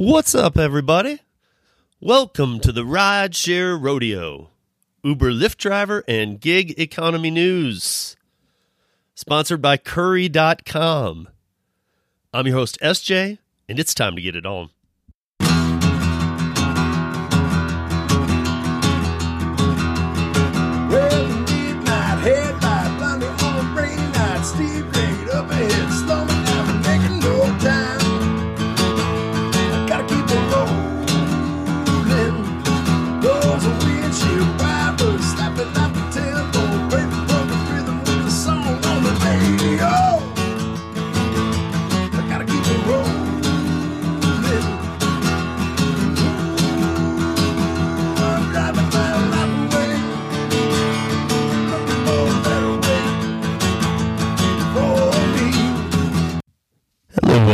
What's up, everybody? Welcome to the Rideshare Rodeo, Uber Lyft driver and gig economy news. Sponsored by Curri.com. I'm your host, SJ, and it's time to get it on.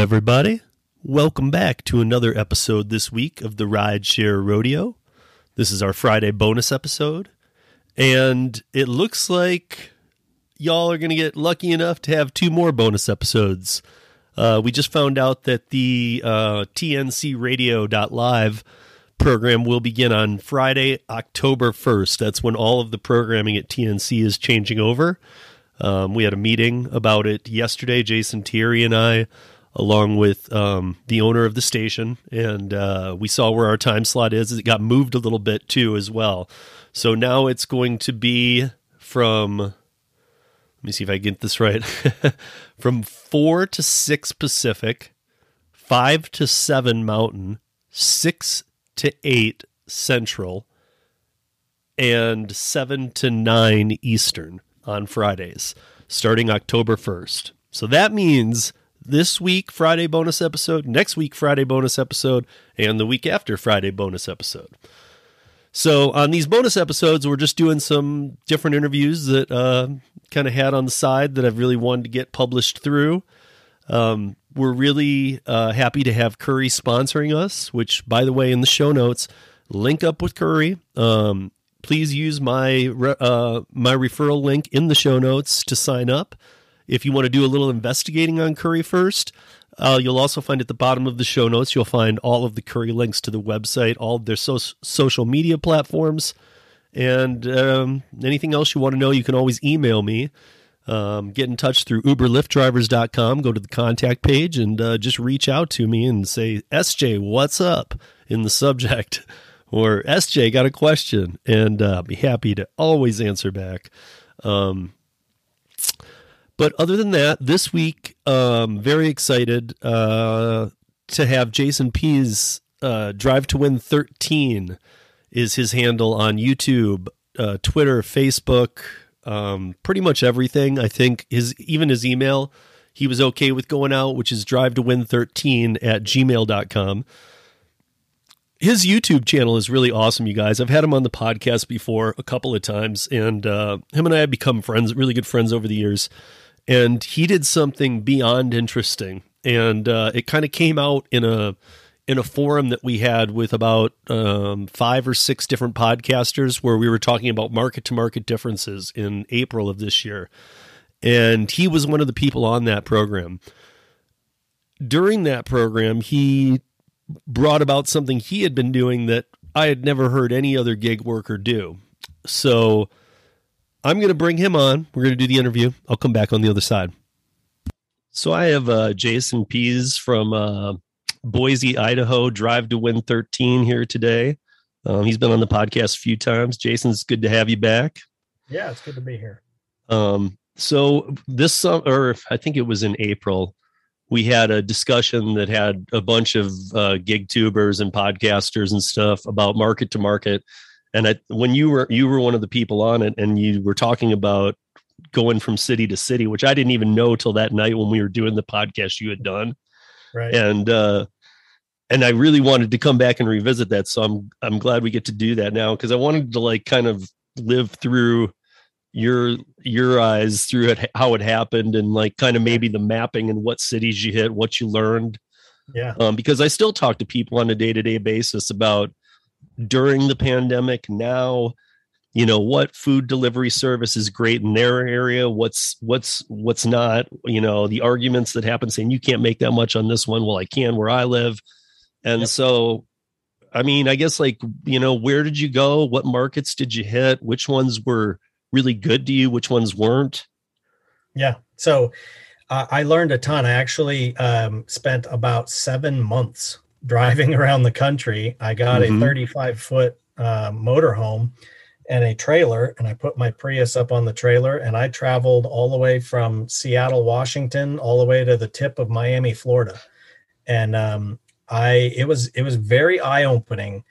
Everybody. Welcome back to another episode this week of the Rideshare Rodeo. This is our Friday bonus episode, and it looks like y'all are going to get lucky enough to have two more bonus episodes. Uh, we just found out that the uh, TNCRadio.live program will begin on Friday, October 1st. That's when all of the programming at TNC is changing over. Um, we had a meeting about it yesterday, Jason Thierry and I, along with um, the owner of the station, and uh, we saw where our time slot is. It got moved a little bit too, as well. So now it's going to be from, let me see if I get this right, from 4 to 6 Pacific, 5 to 7 Mountain, 6 to 8 Central, and 7 to 9 Eastern on Fridays, starting October 1st. So that means this week, Friday bonus episode, next week, Friday bonus episode, and the week after, Friday bonus episode. So on these bonus episodes, we're just doing some different interviews that uh, kind of had on the side that I've really wanted to get published through. Um, we're really uh, happy to have Curri sponsoring us, which, by the way, in the show notes, link up with Curri. Um, please use my re- uh, my referral link in the show notes to sign up. If you want to do a little investigating on Curri first, uh, you'll also find at the bottom of the show notes, you'll find all of the Curri links to the website, all their so- social media platforms, and um, anything else you want to know, you can always email me. Um, get in touch through uberliftdrivers.com. Go to the contact page and uh, just reach out to me and say, SJ, what's up in the subject? Or SJ, got a question. And uh, be happy to always answer back. Um, but other than that, this week, um, very excited uh, to have Jason P's uh, Drive to Win 13 is his handle on YouTube, uh, Twitter, Facebook, um, pretty much everything. I think his even his email he was okay with going out, which is drive to win 13 at gmail.com. His YouTube channel is really awesome, you guys. I've had him on the podcast before a couple of times, and uh, him and I have become friends, really good friends over the years. And he did something beyond interesting, and uh, it kind of came out in a in a forum that we had with about um, five or six different podcasters, where we were talking about market to market differences in April of this year. And he was one of the people on that program. During that program, he brought about something he had been doing that I had never heard any other gig worker do. So I'm going to bring him on. We're going to do the interview. I'll come back on the other side. So I have uh, Jason Pease from uh, Boise, Idaho, Drive to Win 13 here today. Um, he's been on the podcast a few times. Jason, it's good to have you back. Yeah, it's good to be here. Um, so this summer, or I think it was in April, we had a discussion that had a bunch of uh, gig tubers and podcasters and stuff about market to market. And I, when you were you were one of the people on it, and you were talking about going from city to city, which I didn't even know till that night when we were doing the podcast you had done. Right. And uh, and I really wanted to come back and revisit that. So I'm I'm glad we get to do that now because I wanted to like kind of live through your your eyes through it how it happened and like kind of maybe the mapping and what cities you hit what you learned yeah. um, because i still talk to people on a day-to-day basis about during the pandemic now you know what food delivery service is great in their area what's what's what's not you know the arguments that happen saying you can't make that much on this one well i can where i live And Yep. so, I mean, I guess like, you know, where did you go? What markets did you hit? Which ones were really good to you? Which ones weren't? Yeah. So uh, I learned a ton. I actually um, spent about seven months driving around the country. I got Mhm. a 35 foot uh, motorhome and a trailer, and I put my Prius up on the trailer, and I traveled all the way from Seattle, Washington, all the way to the tip of Miami, Florida. And um, I, it was, it was very eye opening.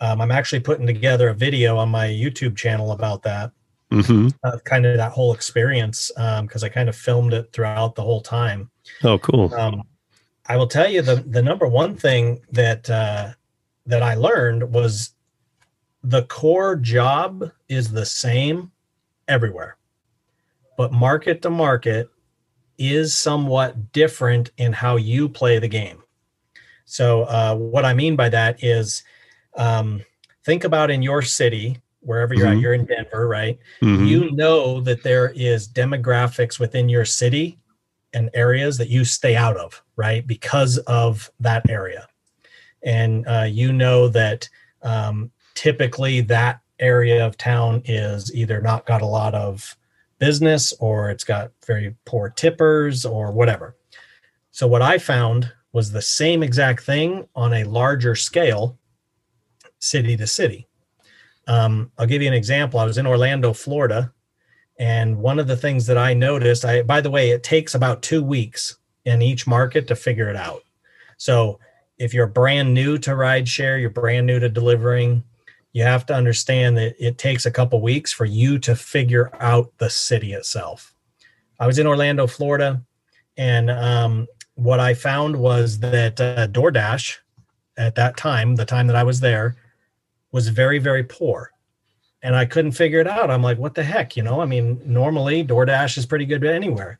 Um, I'm actually putting together a video on my YouTube channel about that Mm-hmm. uh, kind of that whole experience because I kind of filmed it throughout the whole time. Oh, cool. I will tell you the the number one thing that uh, that I learned was the core job is the same everywhere, but market to market is somewhat different in how you play the game. So uh, what I mean by that is um, think about in your city wherever you're at Mhm. you're in denver right Mhm. you know that there is demographics within your city and areas that you stay out of right because of that area. And uh, you know that um, typically that area of town is either not got a lot of business or it's got very poor tippers or whatever. So what i found was the same exact thing on a larger scale city to city. Um, I'll give you an example. I was in Orlando, Florida, and one of the things that I noticed, I by the way, it takes about two weeks in each market to figure it out. So if you're brand new to rideshare, you're brand new to delivering, you have to understand that it takes a couple weeks for you to figure out the city itself. I was in Orlando, Florida, and um, what I found was that uh, DoorDash at that time, the time that I was there, was very very poor and i couldn't figure it out i'm like what the heck you know i mean normally doordash is pretty good anywhere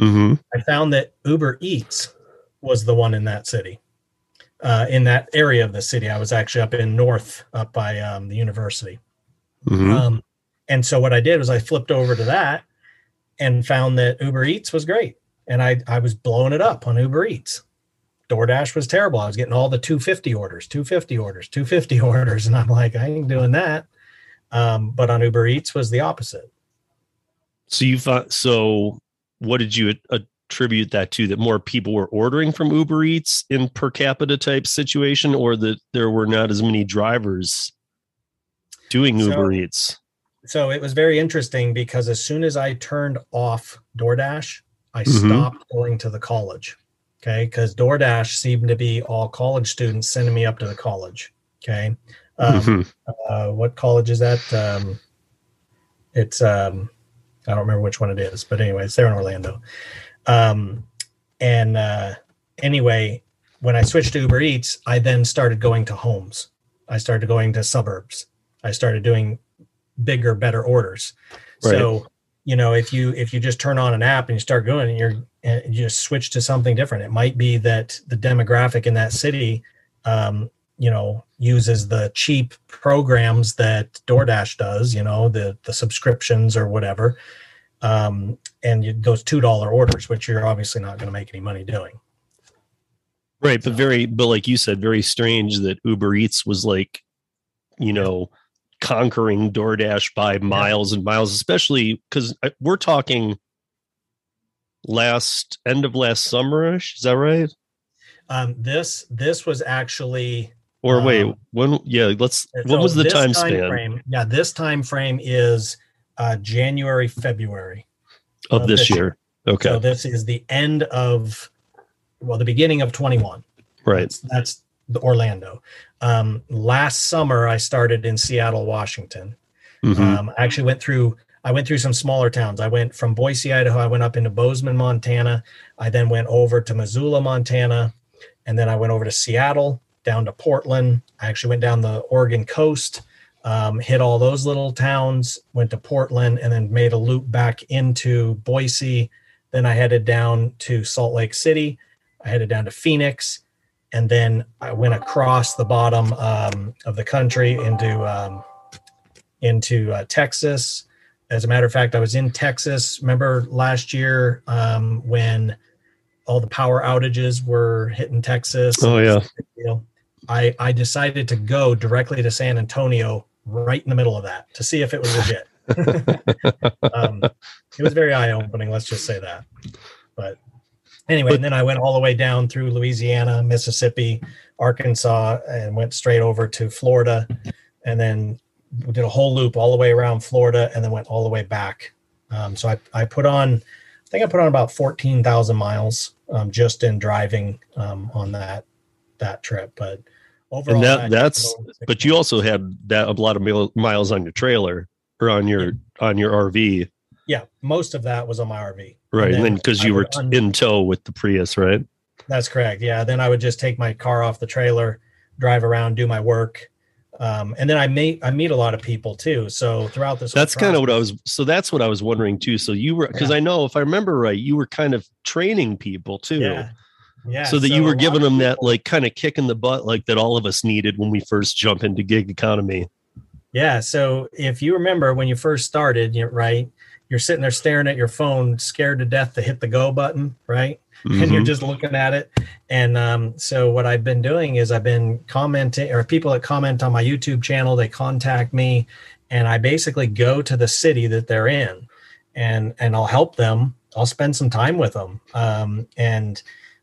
Mhm. i found that uber eats was the one in that city uh, in that area of the city i was actually up in north up by um, the university Mhm. um, and so what i did was i flipped over to that and found that uber eats was great and i i was blowing it up on uber eats DoorDash was terrible. I was getting all the 250 orders, 250 orders, 250 orders. And I'm like, I ain't doing that. Um, but on Uber Eats was the opposite. So you thought so what did you attribute that to that more people were ordering from Uber Eats in per capita type situation or that there were not as many drivers doing So- Uber Eats? So it was very interesting because as soon as I turned off DoorDash, I Mhm. stopped going to the college. Okay. Because DoorDash seemed to be all college students sending me up to the college. Okay. Um, Mhm. uh, what college is that? Um, it's um, I don't remember which one it is, but anyway, it's there in Orlando. Um, and uh, anyway, when I switched to Uber Eats, I then started going to homes. I started going to suburbs. I started doing bigger, better orders. So you know, if you if you just turn on an app and you start going, and you're and you just switch to something different. It might be that the demographic in that city um, you know uses the cheap programs that DoorDash does, you know, the the subscriptions or whatever, um, and you, those two dollar orders, which you're obviously not going to make any money doing. Right, but very but like you said, very strange that Uber Eats was like, you know, conquering DoorDash by miles and miles, especially because we're talking last end of last summerish. Is that right? Um, this this was actually Or wait, Um, when? Yeah, let's. What was the this time span frame? Yeah, this time frame is uh, January February. of of this this year? Okay, So this is the end of well, the beginning of 21. right. That's, that's the Orlando. Um, last summer, I started in Seattle, Washington. Mhm. Um, I actually went through. I went through some smaller towns. I went from Boise, Idaho. I went up into Bozeman, Montana. I then went over to Missoula, Montana, and then I went over to Seattle, down to Portland. I actually went down the Oregon coast, um, hit all those little towns, went to Portland, and then made a loop back into Boise. Then I headed down to Salt Lake City. I headed down to Phoenix, and then I went across the bottom um, of the country into um, into uh, Texas. As a matter of fact, I was in Texas. Remember last year um, when all the power outages were hitting Texas? Oh, yeah. I I decided to go directly to San Antonio right in the middle of that to see if it was legit. um, it was very eye opening. Let's just say that. But anyway, and then I went all the way down through Louisiana, Mississippi, Arkansas, and went straight over to Florida, and then we did a whole loop all the way around Florida, and then went all the way back. Um, so I I put on, I think I put on about fourteen thousand miles um, just in driving um, on that that trip, but. Overall, and that that's but you also had that a lot of miles on your trailer or on your on your RV, yeah, most of that was on my RV. right? And then because you were un- in tow with the Prius, right? That's correct. Yeah. Then I would just take my car off the trailer, drive around, do my work. Um, and then I meet I meet a lot of people too. So throughout this, That's kind of what I was. So that's what I was wondering too. So you were because Yeah. I know if I remember right, you were kind of training people too. Yeah. Yeah. so that you were giving them that like kind of kick in the butt like that all of us needed when we first jump into gig economy Yeah. So if you remember when you first started, you right, you're sitting there staring at your phone, scared to death to hit the go button, right? and you're Mhm. just looking at it. And um, so what I've been doing is I've been commenting, or people that comment on my YouTube channel, they contact me, and I basically go to the city that they're in, and and I'll help them. I'll spend some time with them. Um, and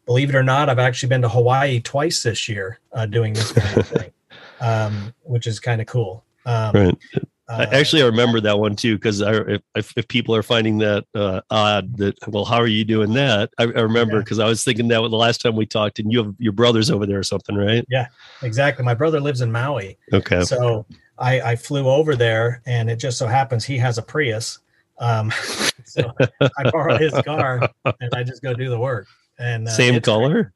believe it or not, I've actually been to Hawaii twice this year uh, doing this kind of thing, um, which is kind of cool. Um, right uh, actually i remember that one too because if, if, if people are finding that uh, odd that well how are you doing that i, I remember Yeah. because i was thinking that the last time we talked and you have your brothers over there or something right Yeah, exactly. My brother lives in Maui, okay So I, I flew over there, and it just so happens he has a Prius. Um, so I borrow his car, and I just go do the work. And uh, same color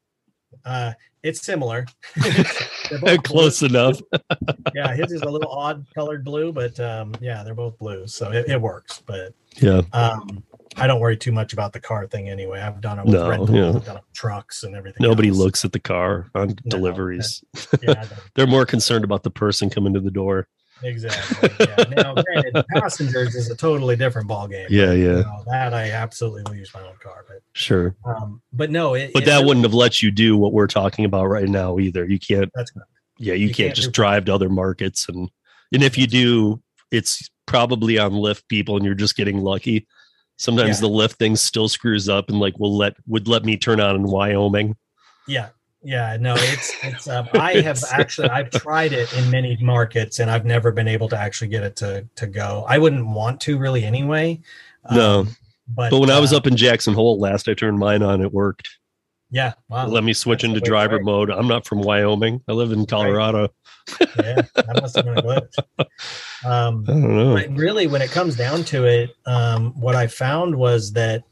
Uh, it's similar. Close blue. enough Yeah, his is a little odd colored blue, but um, yeah, they're both blue, so it, it works. But yeah um, I don't worry too much about the car thing anyway. I've done it with No, rentals, yeah. I've done it with trucks and everything. nobody else. looks at the car on No, deliveries Yeah, they're more concerned about the person coming to the door exactly. Yeah. Now, granted, passengers is a totally different ballgame. yeah You yeah know, that I absolutely will use my own car, but sure um, but no, it, but it that really- wouldn't have let you do what we're talking about right now either you can't That's yeah you, You can't, can't just drive to other markets and and if you do it's probably on Lyft people and you're just getting lucky sometimes Yeah. the Lyft thing still screws up and like will let would let me turn on in wyoming Yeah, yeah, no, it's it's. Um, I have actually I've tried it in many markets, and I've never been able to actually get it to to go. I wouldn't want to really anyway. No. Um, but but when i was uh, up in jackson hole last i turned mine on it worked yeah, wow, let me switch that's into the way to driver mode i'm not from wyoming i live in colorado yeah, that must have been a glitch. Um, i don't know but really when it comes down to it um, what i found was that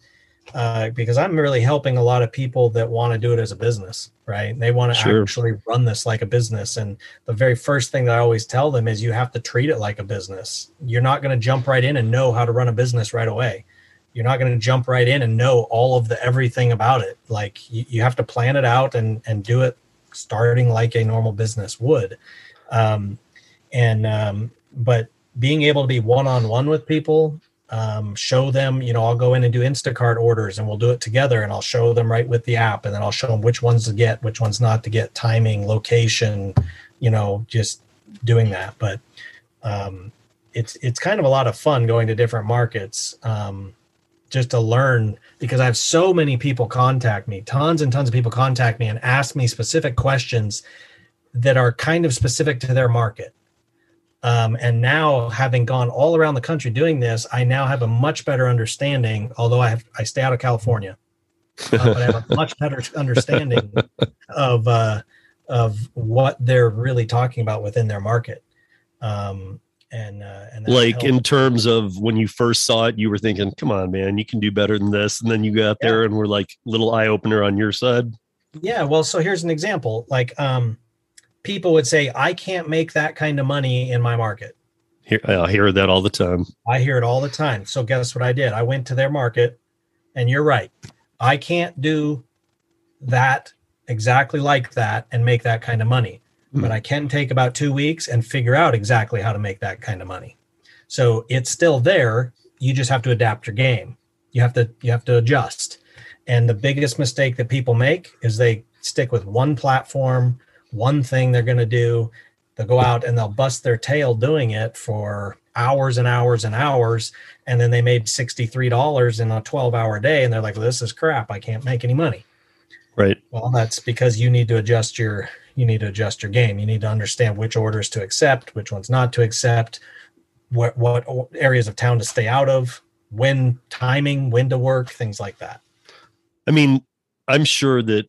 uh, because i'm really helping a lot of people that want to do it as a business right? They want to Sure. actually run this like a business and the very first thing that i always tell them is you have to treat it like a business. You're not going to jump right in and know how to run a business right away. You're not going to jump right in and know all of the everything about it. Like you, you have to plan it out and and do it starting like a normal business would. Um, and um, but being able to be one-on-one with people um, show them you know i'll go in and do instacart orders and we'll do it together and i'll show them right with the app and then i'll show them which ones to get which ones not to get timing location you know just doing that. But um, it's it's kind of a lot of fun going to different markets um, just to learn because i have so many people contact me tons and tons of people contact me and ask me specific questions that are kind of specific to their market um, and now, having gone all around the country doing this, I now have a much better understanding. Although I have, I stay out of California, uh, but I have a much better understanding of uh, of what they're really talking about within their market. Um, and uh, and like helps. in terms of when you first saw it you were thinking come on man you can do better than this and then you got there and were like little eye opener on your side Yeah, well, so here's an example. Like, um, people would say, "I can't make that kind of money in my market." Here, I hear that all the time. I hear it all the time. So guess what I did? I went to their market, and you're right. I can't do that exactly like that and make that kind of money, hmm. but I can take about two weeks and figure out exactly how to make that kind of money. So it's still there. You just have to adapt your game. You have to you have to adjust. And the biggest mistake that people make is they stick with one platform one thing they're going to do. They'll go out and they'll bust their tail doing it for hours and hours and hours. And then they made $63 in a 12 hour day. And they're like, well, this is crap. I can't make any money. Right. Well, that's because you need to adjust your you need to adjust your game. You need to understand which orders to accept, which ones not to accept, what what areas of town to stay out of, when timing, when to work, things like that. I mean, I'm sure that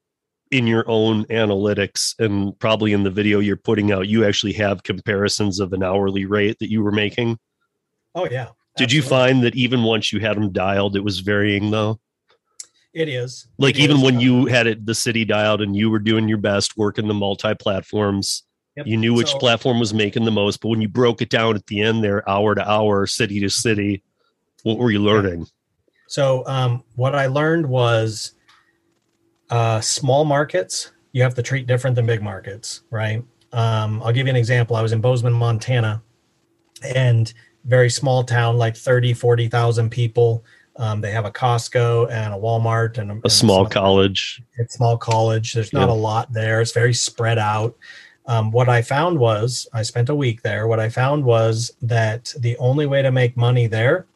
in your own analytics and probably in the video you're putting out, you actually have comparisons of an hourly rate that you were making. Oh yeah. Did you find that even once you had them dialed, it was varying though? it is Like It even is. when you had it the city dialed and you were doing your best working the multi platforms, Yep. you knew which So- platform was making the most. But when you broke it down at the end there, hour to hour, city to city, what were you learning? So um, what I learned was uh, small markets you have to treat different than big markets, right? Um, I'll give you an example. I was in Bozeman, Montana, and very small town, like 30, 40,000 people. Um, they have a Costco and a Walmart and A and small college. it's small college. There's not Yeah. a lot there. It's very spread out. Um, what I found was, I spent a week there. What I found was that the only way to make money there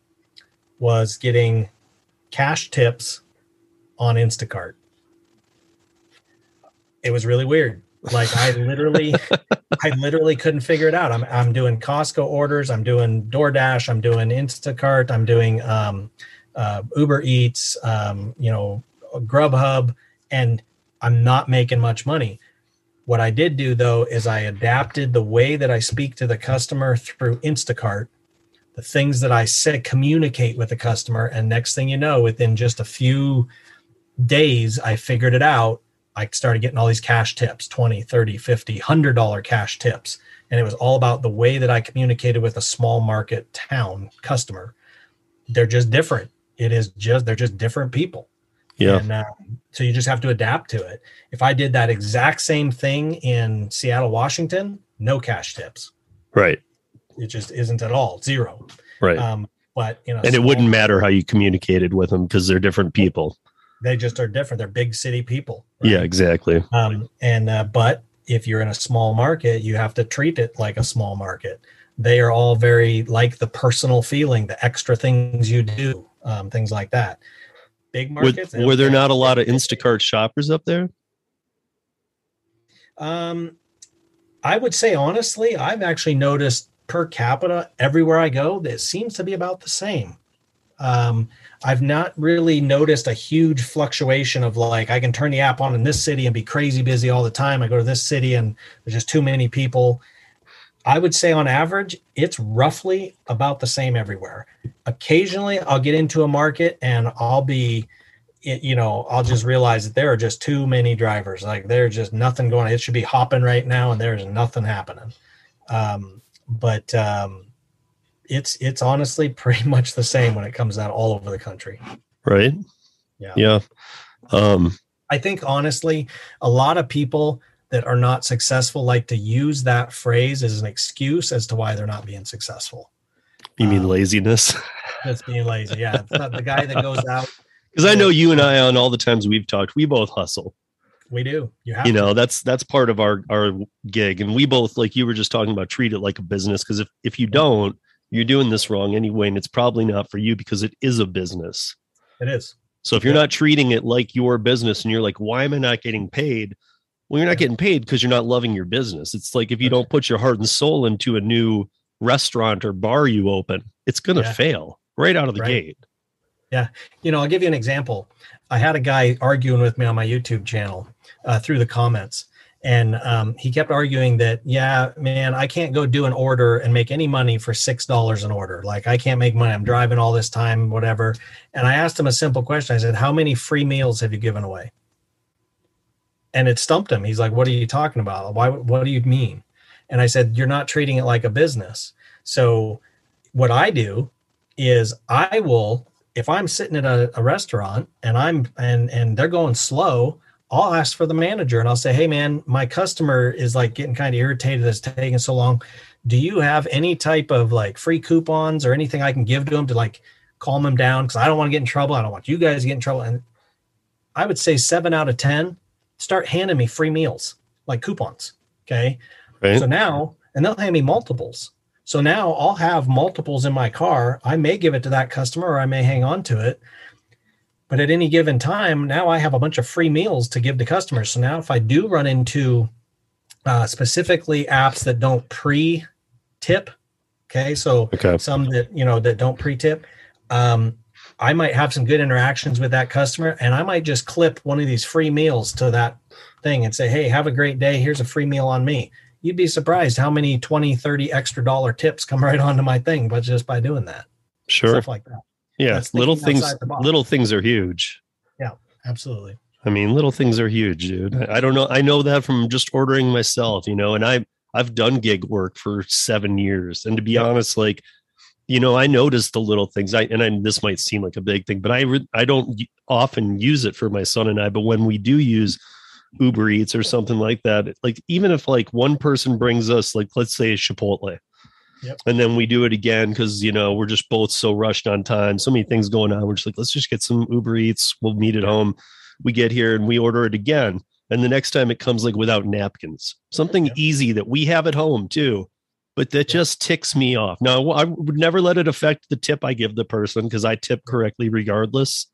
was getting cash tips on Instacart. It was really weird. Like I literally, I literally couldn't figure it out. I'm I'm doing Costco orders. I'm doing DoorDash. I'm doing Instacart. I'm doing um, uh, Uber Eats. Um, you know, Grubhub, and I'm not making much money. What I did do though is I adapted the way that I speak to the customer through Instacart, the things that I said communicate with the customer, and next thing you know, within just a few days, I figured it out. I started getting all these cash tips 20, 30, 50, 100 dollar cash tips. And it was all about the way that I communicated with a small market town customer. They're just different. It is just, they're just different people. Yeah. And um, so you just have to adapt to it. If I did that exact same thing in Seattle, Washington, no cash tips. Right. It just isn't at all zero. Right. Um, but you know, and it wouldn't matter how you communicated with them because they're different people. They just are different. They're big city people. Yeah, exactly. Um, and uh, but if you're in a small market, you have to treat it like a small market. They are all very like the personal feeling, the extra things you do, um, things like that. Big Were, markets. they were there not a lot of Instacart shoppers up there? Um, I would say honestly, I've actually noticed per capita everywhere I go that it seems to be about the same. Um, I've not really noticed a huge fluctuation of like I can turn the app on in this city and be crazy busy all the time. I go to this city and there's just too many people. I would say on average, it's roughly about the same everywhere. Occasionally, I'll get into a market and I'll be you know, I'll just realize that there are just too many drivers. Like there's just nothing going. It should be hopping right now, and there's nothing happening. Um, but um, it's it's honestly pretty much the same when it comes out all over the country. Right. Yeah. Yeah. Um, I think honestly, a lot of people that are not successful like to use that phrase as an excuse as to why they're not being successful. you mean Um, laziness? That's being lazy. Yeah, it's not the guy that goes out. Because I know you and I on all the times we've talked, we both hustle. We do. You have You to. know, that's that's part of our our gig. And we both, like you were just talking about, treat it like a business. Because if if you don't, you're doing this wrong anyway, and it's probably not for you because it is a business. It is. So if you're Yeah. not treating it like your business and you're like, why am I not getting paid? Well, you're not getting paid because you're not loving your business. It's like if you don't put your heart and soul into a new restaurant or bar you open, it's going to Yeah. fail right out of the Right. gate. Yeah. You know, I'll give you an example. I had a guy arguing with me on my YouTube channel uh, through the comments, and um, he kept arguing that, yeah, man, I can't go do an order and make any money for six dollars an order. Like I can't make money. I'm driving all this time, whatever. And I asked him a simple question. I said, "How many free meals have you given away?" And it stumped him. He's like, "What are you talking about? Why? What do you mean?" And I said, "You're not treating it like a business." So, what I do is I will if I'm sitting at a, a restaurant and I'm and and they're going slow, I'll ask for the manager and I'll say, "Hey, man, my customer is like getting kind of irritated. It's taking so long. Do you have any type of like free coupons or anything I can give to them to like calm them down? Because I don't want to get in trouble. I don't want you guys to get in trouble." And I would say seven out of ten start handing me free meals like coupons. Okay. Right. So now, and they'll hand me multiples. So now I'll have multiples in my car. I may give it to that customer or I may hang on to it. But at any given time, now I have a bunch of free meals to give to customers. So now if I do run into uh, specifically apps that don't pre tip, okay, so okay. some that you know that don't pre-tip um, i might have some good interactions with that customer and i might just clip one of these free meals to that thing and say hey have a great day here's a free meal on me you'd be surprised how many 20 30 extra dollar tips come right onto my thing but just by doing that Sure. stuff like that Yeah. Little things. outside the box. Little things are huge. Yeah, absolutely I mean, little things are huge, dude. I I don't know. I know that from just ordering myself, you know, and I I've done gig work for seven years. And to be Yeah. honest, like, you know, I notice the little things. I and I, this might seem like a big thing, but I re, I don't often use it for my son and I. But when we do use Uber Eats or something like that, like even if like one person brings us, like let's say a Chipotle, Yep. and then we do it again because you know we're just both so rushed on time, so many things going on. We're just like, let's just get some Uber Eats. We'll meet at home. We get here and we order it again. And the next time it comes like without napkins, something Yep. easy that we have at home too. But that Yep. just ticks me off. Now, I would never let it affect the tip I give the person because I tip correctly regardless.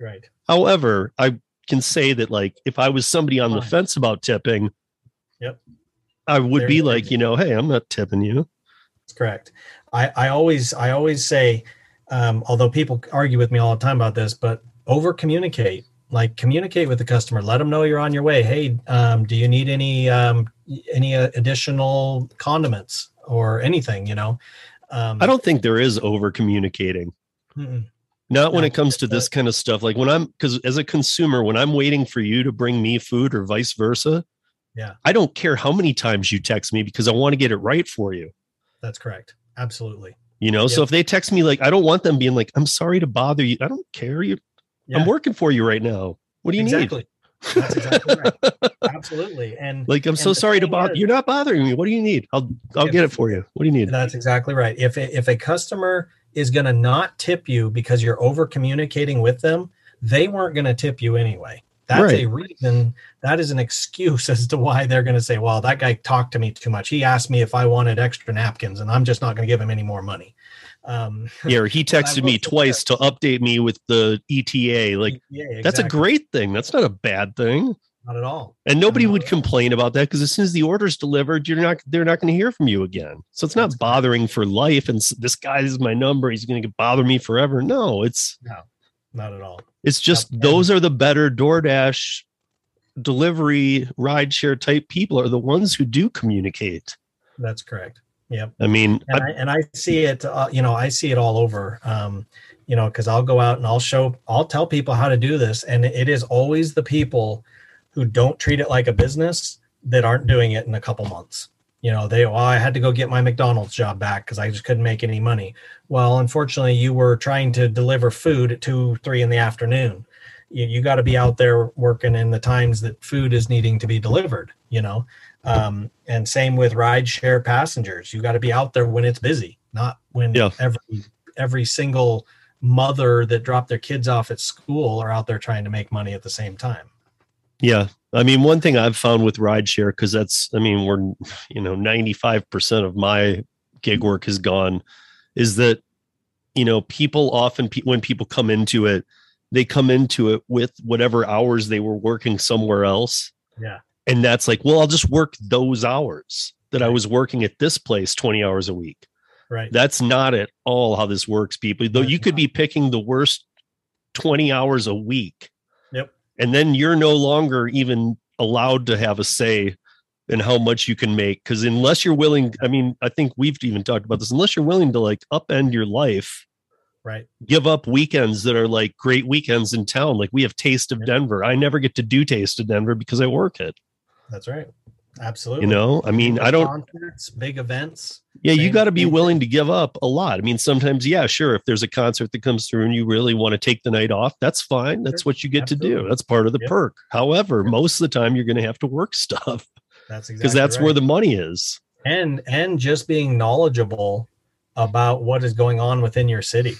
right However, I can say that like if I was somebody on the fence about tipping, Yep. I would There be like, you know, hey, I'm not tipping you. That's correct. I, I always I always say, um, although people argue with me all the time about this, but over communicate. Like communicate with the customer. Let them know you're on your way. Hey, um, do you need any um, any uh, additional condiments or anything? You know, um, I don't think there is over communicating. Not when it comes to this kind of stuff. Like when I'm because as a consumer, when I'm waiting for you to bring me food or vice versa, Yeah. I don't care how many times you text me because I want to get it right for you. That's correct. Absolutely. You know, so if they text me like, I don't want them being like, I'm sorry to bother you. I don't care. You, Yeah, I'm working for you right now. What do you exactly. That's exactly right. need? Absolutely. And like, I'm and so sorry to bother. is- You're not bothering me. What do you need? I'll, I'll If- get it for you. What do you need? That's exactly right. If a, if a customer is going to not tip you because you're over communicating with them, they weren't going to tip you anyway. That's a reason. That is an excuse as to why they're going to say, "Well, that guy talked to me too much. He asked me if I wanted extra napkins, and I'm just not going to give him any more money." Um, Yeah, or he texted me twice to update me with the ETA. Like, yeah, that's a great thing. That's not a bad thing. Not at all. And nobody would all. complain about that because as soon as the order's delivered, you're not they're not going to hear from you again. So it's not bothering for life. And this guy is my number. He's going to bother me forever. No, it's Not at all. it's just Yep. those are the better DoorDash delivery rideshare type people are the ones who do communicate. That's correct. Yep. I mean, and I, I, and I see it uh, you know I see it all over um you know because I'll go out and I'll show I'll tell people how to do this and it is always the people who don't treat it like a business that aren't doing it in a couple months you know they oh I had to go get my McDonald's job back because I just couldn't make any money. Well unfortunately you were trying to deliver food at two three in the afternoon. You, you got to be out there working in the times that food is needing to be delivered you know? Um, and same with ride share passengers. You got to be out there when it's busy not when Yeah. every every single mother that dropped their kids off at school are out there trying to make money at the same time yeah. I mean, one thing I've found with rideshare, because that's, I mean, we're, you know, 95% of my gig work has gone, is that, you know, people often, when people come into it, they come into it with whatever hours they were working somewhere else. yeah And that's like, well, I'll just work those hours that I was working at this place 20 hours a week. right That's not at all how this works, people. Though you could be picking the worst 20 hours a week. And then you're no longer even allowed to have a say in how much you can make. Because unless you're willing, I mean, I think we've even talked about this, unless you're willing to like upend your life, right give up weekends that are like great weekends in town. Like we have Taste of Denver. I never get to do Taste of Denver because I work it. that's right absolutely You know, I mean, Big I don't, concerts, big events Yeah, you got to be willing to give up a lot. I mean, sometimes, yeah, sure. If there's a concert that comes through and you really want to take the night off, that's fine. That's what you get to do. That's part of the Yep. perk. However, Yep. most of the time, you're going to have to work stuff that's because exactly that's right. where the money is. and and just being knowledgeable about what is going on within your city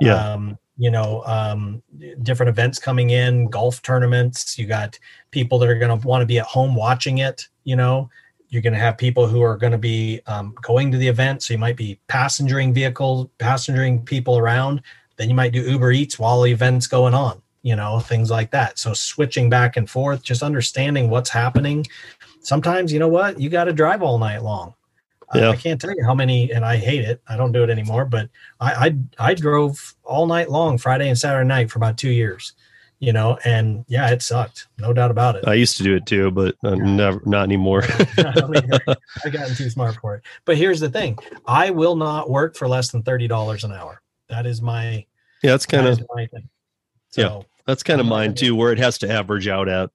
Yeah. um, you know um, different events coming in golf tournaments you got people that are going to want to be at home watching it you know you're going to have people who are going to be um, going to the event. So you might be passengering vehicles, passengering people around. Then you might do Uber Eats while the event's going on, you know, things like that. So switching back and forth, just understanding what's happening. Sometimes, you know what, you got to drive all night long. I- Yeah. I can't tell you how many, and I hate it. I don't do it anymore, but I, I I drove all night long Friday and Saturday night for about two years, you know, and yeah, it sucked, no doubt about it. I used to do it too, but uh, never, not anymore. I I've gotten too smart for it. But here's the thing: I will not work for less than thirty dollars an hour. That is my yeah, that's kind that of my thing. Yeah. That's kind of mine too, where it has to average out at.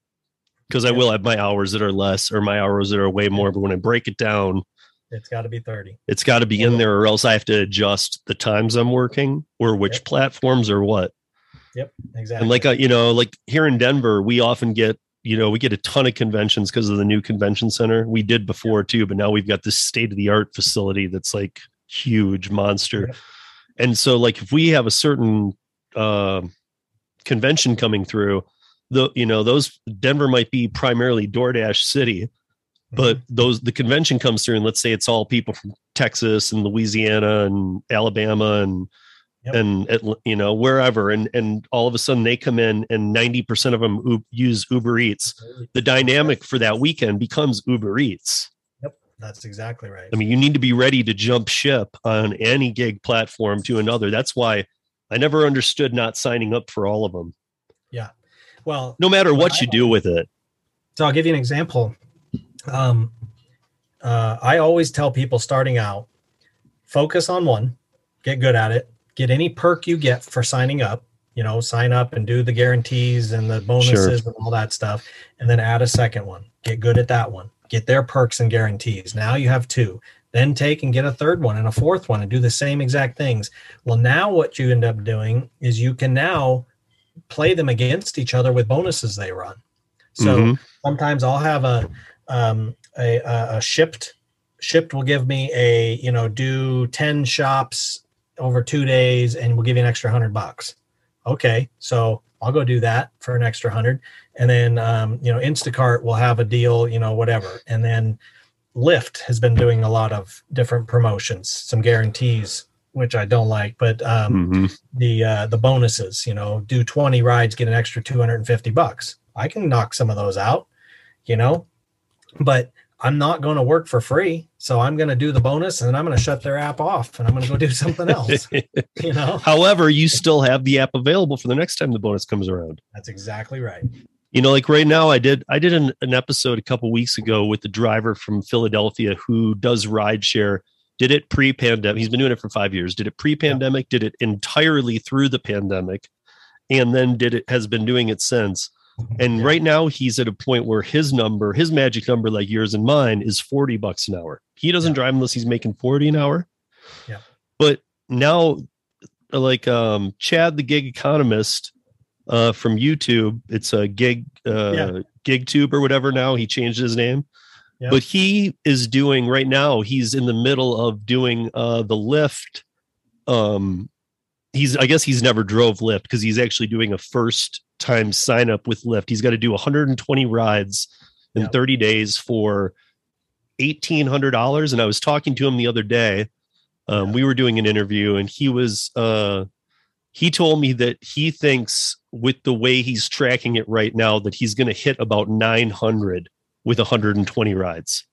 Because I Yeah. will have my hours that are less or my hours that are way more, but when I break it down, it's got to be thirty. it's got to be in there, or else I have to adjust the times I'm working or which Yep. platforms or what. Yep, exactly. And like uh, you know, like here in Denver, we often get you know we get a ton of conventions because of the new convention center. We did before too, but now we've got this state of the art facility that's like huge monster. Yep. And so, like if we have a certain uh, convention coming through, the you know those Denver might be primarily DoorDash city, but those the convention comes through and let's say it's all people from Texas and Louisiana and Alabama and Yep. and Atl- you know wherever and and all of a sudden they come in and 90% of them use Uber Eats. The dynamic for that weekend becomes Uber Eats. That's exactly right. I mean you need to be ready to jump ship on any gig platform to another. That's why I never understood not signing up for all of them yeah. Well, no matter what you do with it. So I'll give you an example. Um, uh, I always tell people starting out, focus on one, get good at it, get any perk you get for signing up. You know, sign up and do the guarantees and the bonuses and all that stuff, and then add a second one. Get good at that one. Get their perks and guarantees. Now you have two. Then take and get a third one and a fourth one and do the same exact things. Well, now what you end up doing is you can now play them against each other with bonuses they run. So Mhm. sometimes I'll have a um, a, a, a Shipt Shipt will give me a you know do 10 shops over two days and we'll give you an extra hundred bucks okay so i'll go do that for an extra hundred and then um, you know instacart will have a deal you know whatever and then lyft has been doing a lot of different promotions some guarantees which i don't like but um, Mhm. the uh, the bonuses. You know, do twenty rides, get an extra two hundred and fifty bucks. I can knock some of those out. You know, but I'm not going to work for free, so I'm going to do the bonus, and I'm going to shut their app off, and I'm going to go do something else. you know, However, you still have the app available for the next time the bonus comes around. that's exactly right. You know, like right now, I did I did an, an episode a couple weeks ago with the driver from Philadelphia who does rideshare. Did it pre-pandemic? He's been doing it for five years. Did it pre-pandemic? Did it entirely through the pandemic, and then did it has been doing it since. And Yeah. right now, he's at a point where his number, his magic number, like yours and mine, is forty bucks an hour. He doesn't Yeah. drive unless he's making forty an hour. Yeah. But now, like um, Chad, the gig economist uh, from YouTube, it's a gig uh, Yeah. GigTube or whatever. Now he changed his name. But he is doing right now. He's in the middle of doing uh, the Lyft. Um, he's I guess he's never drove Lyft because he's actually doing a first time sign up with Lyft. He's got to do 120 rides in Yeah. 30 days for $1,800. And I was talking to him the other day. Um, Yeah. We were doing an interview, and he was uh, he told me that he thinks with the way he's tracking it right now that he's going to hit about 900 with 120 rides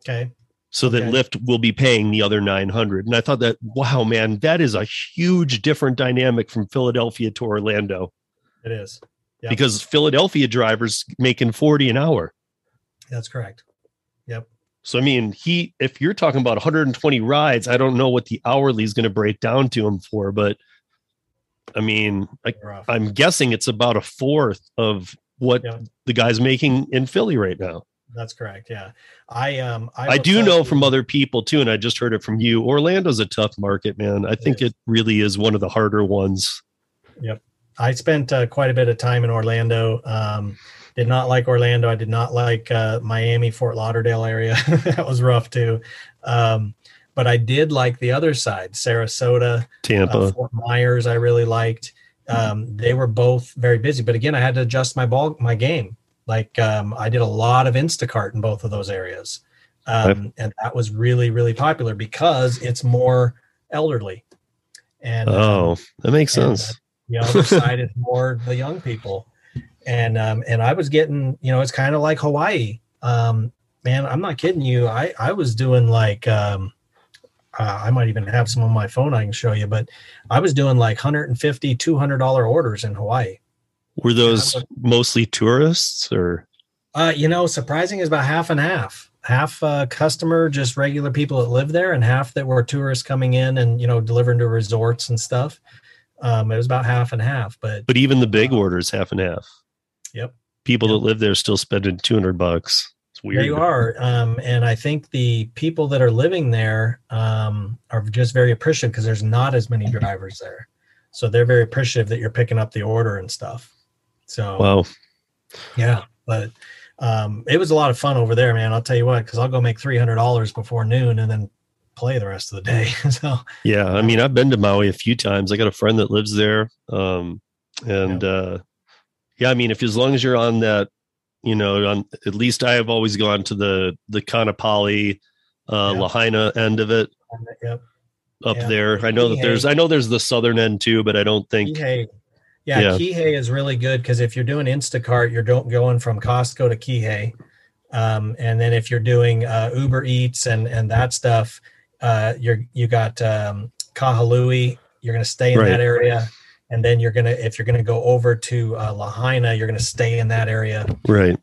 Okay. so that Okay. Lyft will be paying the other 900. And I thought that, wow, man, that is a huge different dynamic from Philadelphia to Orlando It is. Yep. because Philadelphia drivers making 40 an hour. That's correct. Yep. So, I mean, he, if you're talking about 120 rides, I don't know what the hourly is going to break down to him for, but I mean, I, I'm guessing it's about a fourth of what Yeah. the guy's making in Philly right now. That's correct. Yeah. I um I, I, do know you- from other people too, and I just heard it from you. Orlando's a tough market, man. I think is. it really is one of the harder ones. I spent uh, quite a bit of time in Orlando. Um, did not like Orlando. I did not like uh, Miami, Fort Lauderdale area. that was rough too. Um, but I did like the other side, Sarasota, Tampa. uh, Fort Myers. I really liked. Um, they were both very busy, but again, I had to adjust my ball, my game. Like um, I did a lot of Instacart in both of those areas, um, and that was really really popular because it's more elderly. And um, Oh, that makes and, uh, sense. The other side is more the young people. And um and i was getting you know it's kind of like hawaii. Um man i'm not kidding you. I i was doing like um uh, i might even have some on my phone i can show you but i was doing like 150 200 dollar orders in hawaii. Were those but- mostly tourists or? uh you know surprising is about half and half. Half uh customer just regular people that live there and half that were tourists coming in and you know delivering to resorts and stuff um it was about half and half but But even the big orders, half and half. Yep. People Yep. that live there still spending two hundred bucks. It's weird. You are. Um, and I think the people that are living there um, are just very appreciative because there's not as many drivers there. So they're very appreciative that you're picking up the order and stuff. So, Wow. yeah, but um, it was a lot of fun over there, man. I'll tell you what, because I'll go make $300 before noon and then play the rest of the day. so, Yeah, I mean, I've been to Maui a few times. I got a friend that lives there, um, and uh, yeah, I mean, if as long as you're on that, you know, on at least I have always gone to the the Kaanapali, uh, Yeah. Lahaina end of it yep. up Yeah. there. I know that there's, I know there's the southern end too, but I don't think. Kihei. Yeah, Yeah. Kihei is really good because if you're doing Instacart, you're don't going from Costco to Kihei. Um, and then if you're doing uh, Uber Eats and and that stuff, uh, you're you got um, Kahului. You're going to stay in Right. that area, and then you're gonna if you're going to go over to uh, Lahaina, you're going to stay in that area. Right.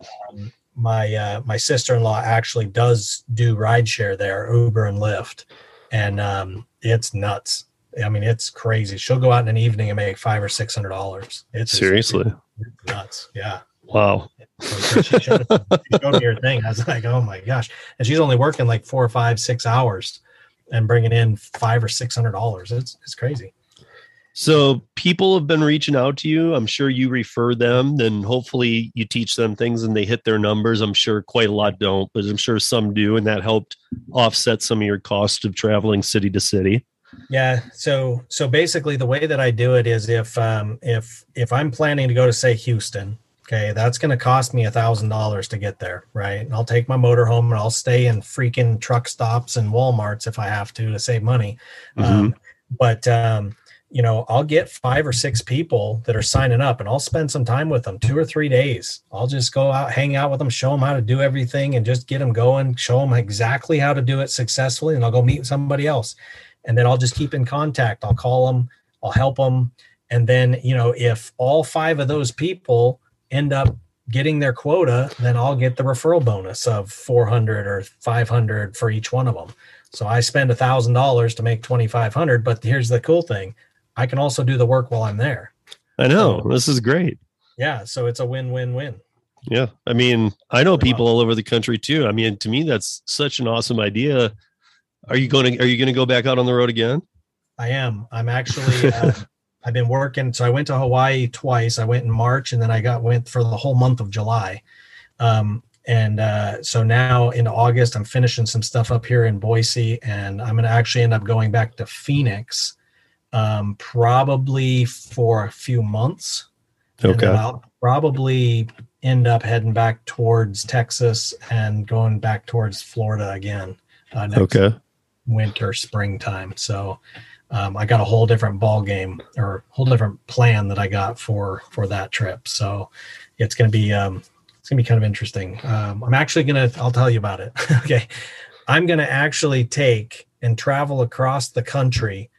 My uh, my sister in law actually does do rideshare there, Uber and Lyft, and um, it's nuts. I mean, it's crazy. She'll go out in an evening and make five or six hundred dollars. It's Seriously. it's nuts. Yeah. Wow. So she, showed, she showed me her thing. I was like, oh my gosh. And she's only working like four or five, six hours and bringing in five or six hundred dollars. It's it's crazy. So people have been reaching out to you. I'm sure you refer them, then hopefully you teach them things and they hit their numbers. I'm sure quite a lot don't, but I'm sure some do, and that helped offset some of your cost of traveling city to city. Yeah. So so basically the way that I do it is if um if if I'm planning to go to say Houston, okay, that's gonna cost me a thousand dollars to get there, right? And I'll take my motor home and I'll stay in freaking truck stops and Walmarts if I have to to save money. Um, but um, you know, I'll get five or six people that are signing up, and I'll spend some time with them, two or three days. I'll just go out, hang out with them, show them how to do everything, and just get them going, show them exactly how to do it successfully, and I'll go meet somebody else, and then I'll just keep in contact. I'll call them, I'll help them, and then you know, if all five of those people end up getting their quota, then I'll get the referral bonus of 400 or 500 for each one of them. So I spend a thousand dollars to make 2,500, but here's the cool thing. I can also do the work while I'm there. I know. So- This is great. Yeah. So it's a win-win-win. Yeah. I mean, I know people all over the country too. I mean, to me, that's such an awesome idea. Are you going to, are you going to go back out on the road again? I am. I'm actually, uh, I've been working. So I went to Hawaii twice. I went in March and then I got, went for the whole month of July. Um, and uh, so now in August, I'm finishing some stuff up here in Boise and I'm going to actually end up going back to Phoenix um, probably for a few months. Okay. I'll probably end up heading back towards Texas and going back towards Florida again uh, next Okay. winter, springtime. So um, I got a whole different ball game or whole different plan that I got for for that trip. So it's gonna be um, it's gonna be kind of interesting. Um, I'm actually gonna I'll tell you about it. okay, I'm gonna actually take and travel across the country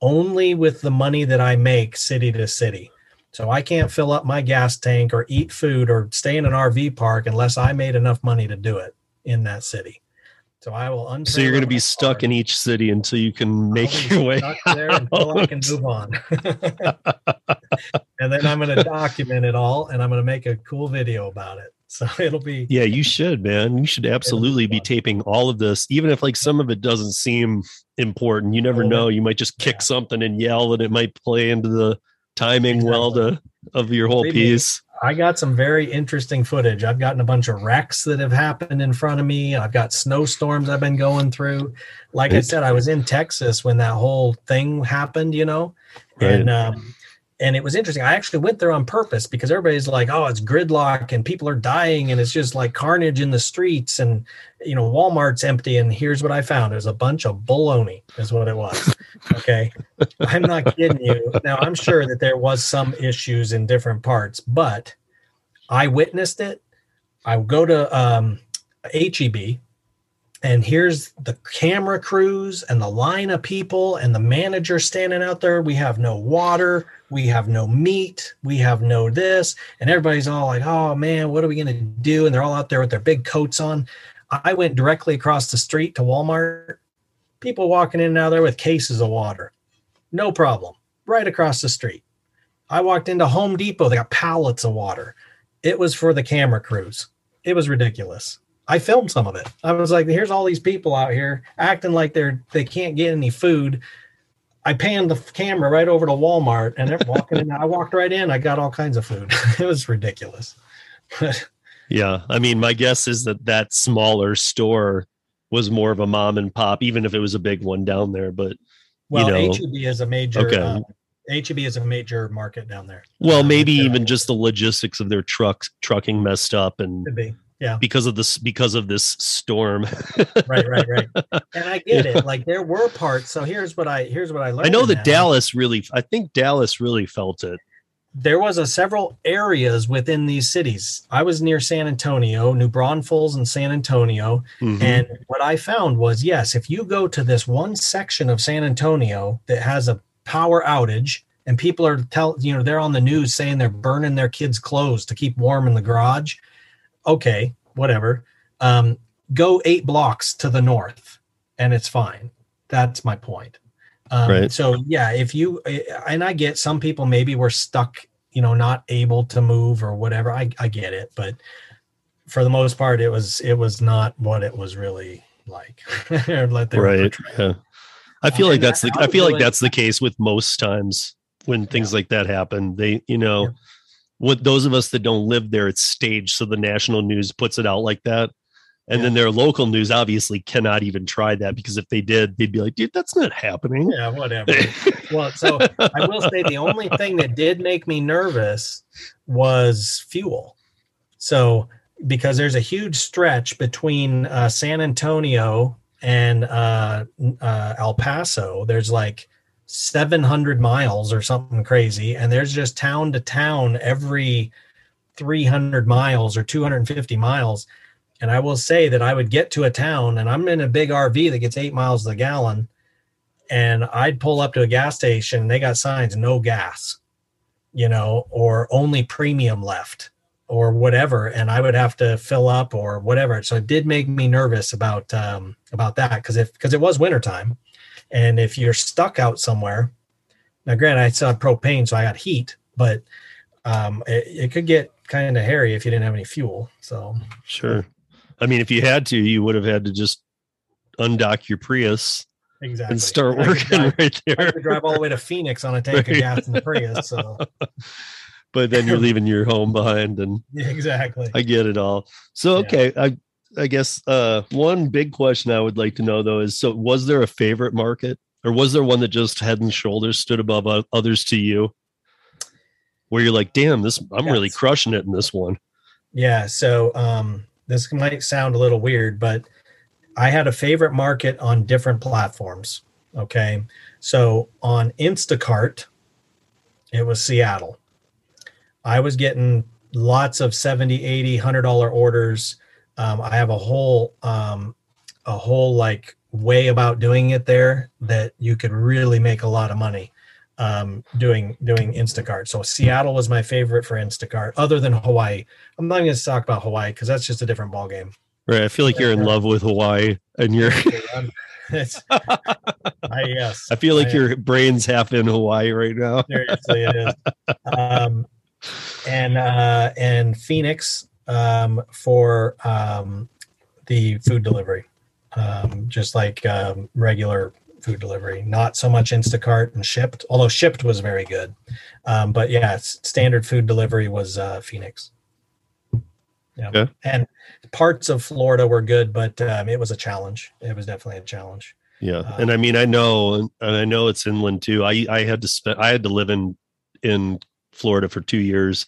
only with the money that I make city to city. So I can't fill up my gas tank or eat food or stay in an RV park unless I made enough money to do it in that city. So I will. Un So you're going to be stuck in each city until you can make be your way. there until I can move on. and then I'm going to document it all, and I'm going to make a cool video about it. So it'll be Yeah, you should, man. You should absolutely be fun. taping all of this, even if like some of it doesn't seem important. You never know. You might just kick yeah. something and yell, and it might play into the timing well to of your whole piece. I got some very interesting footage. I've gotten a bunch of wrecks that have happened in front of me. I've got snowstorms I've been going through. Like I said, I was in Texas when that whole thing happened, you know, and um, and it was interesting. I actually went there on purpose because everybody's like, "Oh, it's gridlock and people are dying and it's just like carnage in the streets and you know Walmart's empty." And here's what I found: there's a bunch of baloney, is what it was. Okay, I'm not kidding you. Now I'm sure that there was some issues in different parts, but I witnessed it. I go to um, HEB, and here's the camera crews and the line of people and the manager standing out there. We have no water, we have no meat, we have no this, and everybody's all like, "Oh man, what are we gonna do?" And they're all out there with their big coats on. I went directly across the street to Walmart. People walking in and out there with cases of water, no problem. Right across the street. I walked into Home Depot. They got pallets of water. It was for the camera crews. It was ridiculous. I filmed some of it. I was like, here's all these people out here acting like they're they can't get any food. I panned the camera right over to Walmart and they're walking in. I walked right in. I got all kinds of food. it was ridiculous. Yeah, I mean, my guess is that that smaller store was more of a mom and pop, even if it was a big one down there. But well, know, HEB is a major. Okay. um, HEB is a major market down there. well, Um, maybe even just the logistics of their trucks trucking messed up, and could be. Yeah. because of this because of this storm. right, right, right. And I get it. Like there were parts. So here's what I here's what I learned. I know that that. Dallas really, I think Dallas really felt it. There was a several areas within these cities. I was near San Antonio, New Braunfels, and San Antonio. Mhm. And what I found was yes, if you go to this one section of San Antonio that has a power outage and people are tell you know they're on the news saying they're burning their kids' clothes to keep warm in the garage. Okay, whatever. Um, go eight blocks to the north and it's fine. That's my point. Um, Right. So yeah, if you and I get some people maybe were stuck, you know, not able to move or whatever. I I get it, but for the most part, it was it was not what it was really like. Right. Yeah. I feel like that's the. I I feel like that's the case with most times when things like that happen. They, you know, Yeah. With those of us that don't live there, it's staged, so the national news puts it out like that, and then their local news obviously cannot even try that because if they did, they'd be like, "Dude, that's not happening." Yeah, whatever. well, so I will say the only thing that did make me nervous was fuel. So because there's a huge stretch between uh, San Antonio and uh, uh, El Paso, there's like 700 miles or something crazy, and there's just town to town every 300 miles or 250 miles. And I will say that I would get to a town, and I'm in a big RV that gets eight miles to the gallon and I'd pull up to a gas station. and They got signs, no gas, you know, or only premium left or whatever. And I would have to fill up or whatever. So it did make me nervous about, um, about that. Cause if, cause it was wintertime and if you're stuck out somewhere, now granted, I still had propane, so I got heat, but, um, it, it could get kind of hairy if you didn't have any fuel. So Sure. I mean, if you had to, you would have had to just undock your Prius exactly. and start working drive- right I there. could drive all the way to Phoenix on a tank of gas in the Prius. So But then you're leaving your home behind, and yeah, exactly. I get it all. So Yeah. okay, I I guess uh one big question I would like to know though is so was there a favorite market or was there one that just head and shoulders stood above others to you? Where you're like, damn, this I'm really crushing it in this one. Yeah. So um, this might sound a little weird, but I had a favorite market on different platforms. Okay. So on Instacart, it was Seattle. I was getting lots of 70, 80, 100 dollar orders. Um, I have a whole, um, a whole like way about doing it there that you could really make a lot of money um, doing doing Instacart. So Seattle was my favorite for Instacart, other than Hawaii. I'm not going to talk about Hawaii because that's just a different ballgame. Right. I feel like you're in love with Hawaii and you're I yes, I feel like I- your brain's half in Hawaii right now. seriously it is. Um, and uh, and Phoenix um, for um, the food delivery, um, just like um, regular food delivery. Not so much Instacart and Shipt, although Shipt was very good. Um, but yeah, standard food delivery was uh, Phoenix. Yeah, Okay. and parts of Florida were good, but um, it was a challenge. It was definitely a challenge. Yeah, Uh, and I mean, I know, and I know it's inland too. I I had to spend, I had to live in in Florida for two years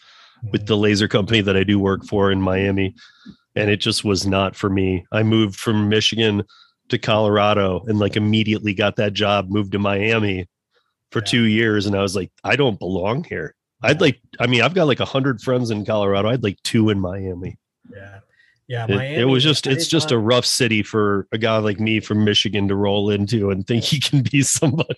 with the laser company that I do work for in Miami, and it just was not for me. I moved from Michigan to Colorado and like immediately got that job, moved to Miami for Yeah. two years, and I was like, I don't belong here. I'd like, I mean, I've got like a hundred friends in Colorado. I'd like two in Miami. yeah, yeah. It, Miami, it was just, it's just a rough city for a guy like me from Michigan to roll into and think he can be somebody.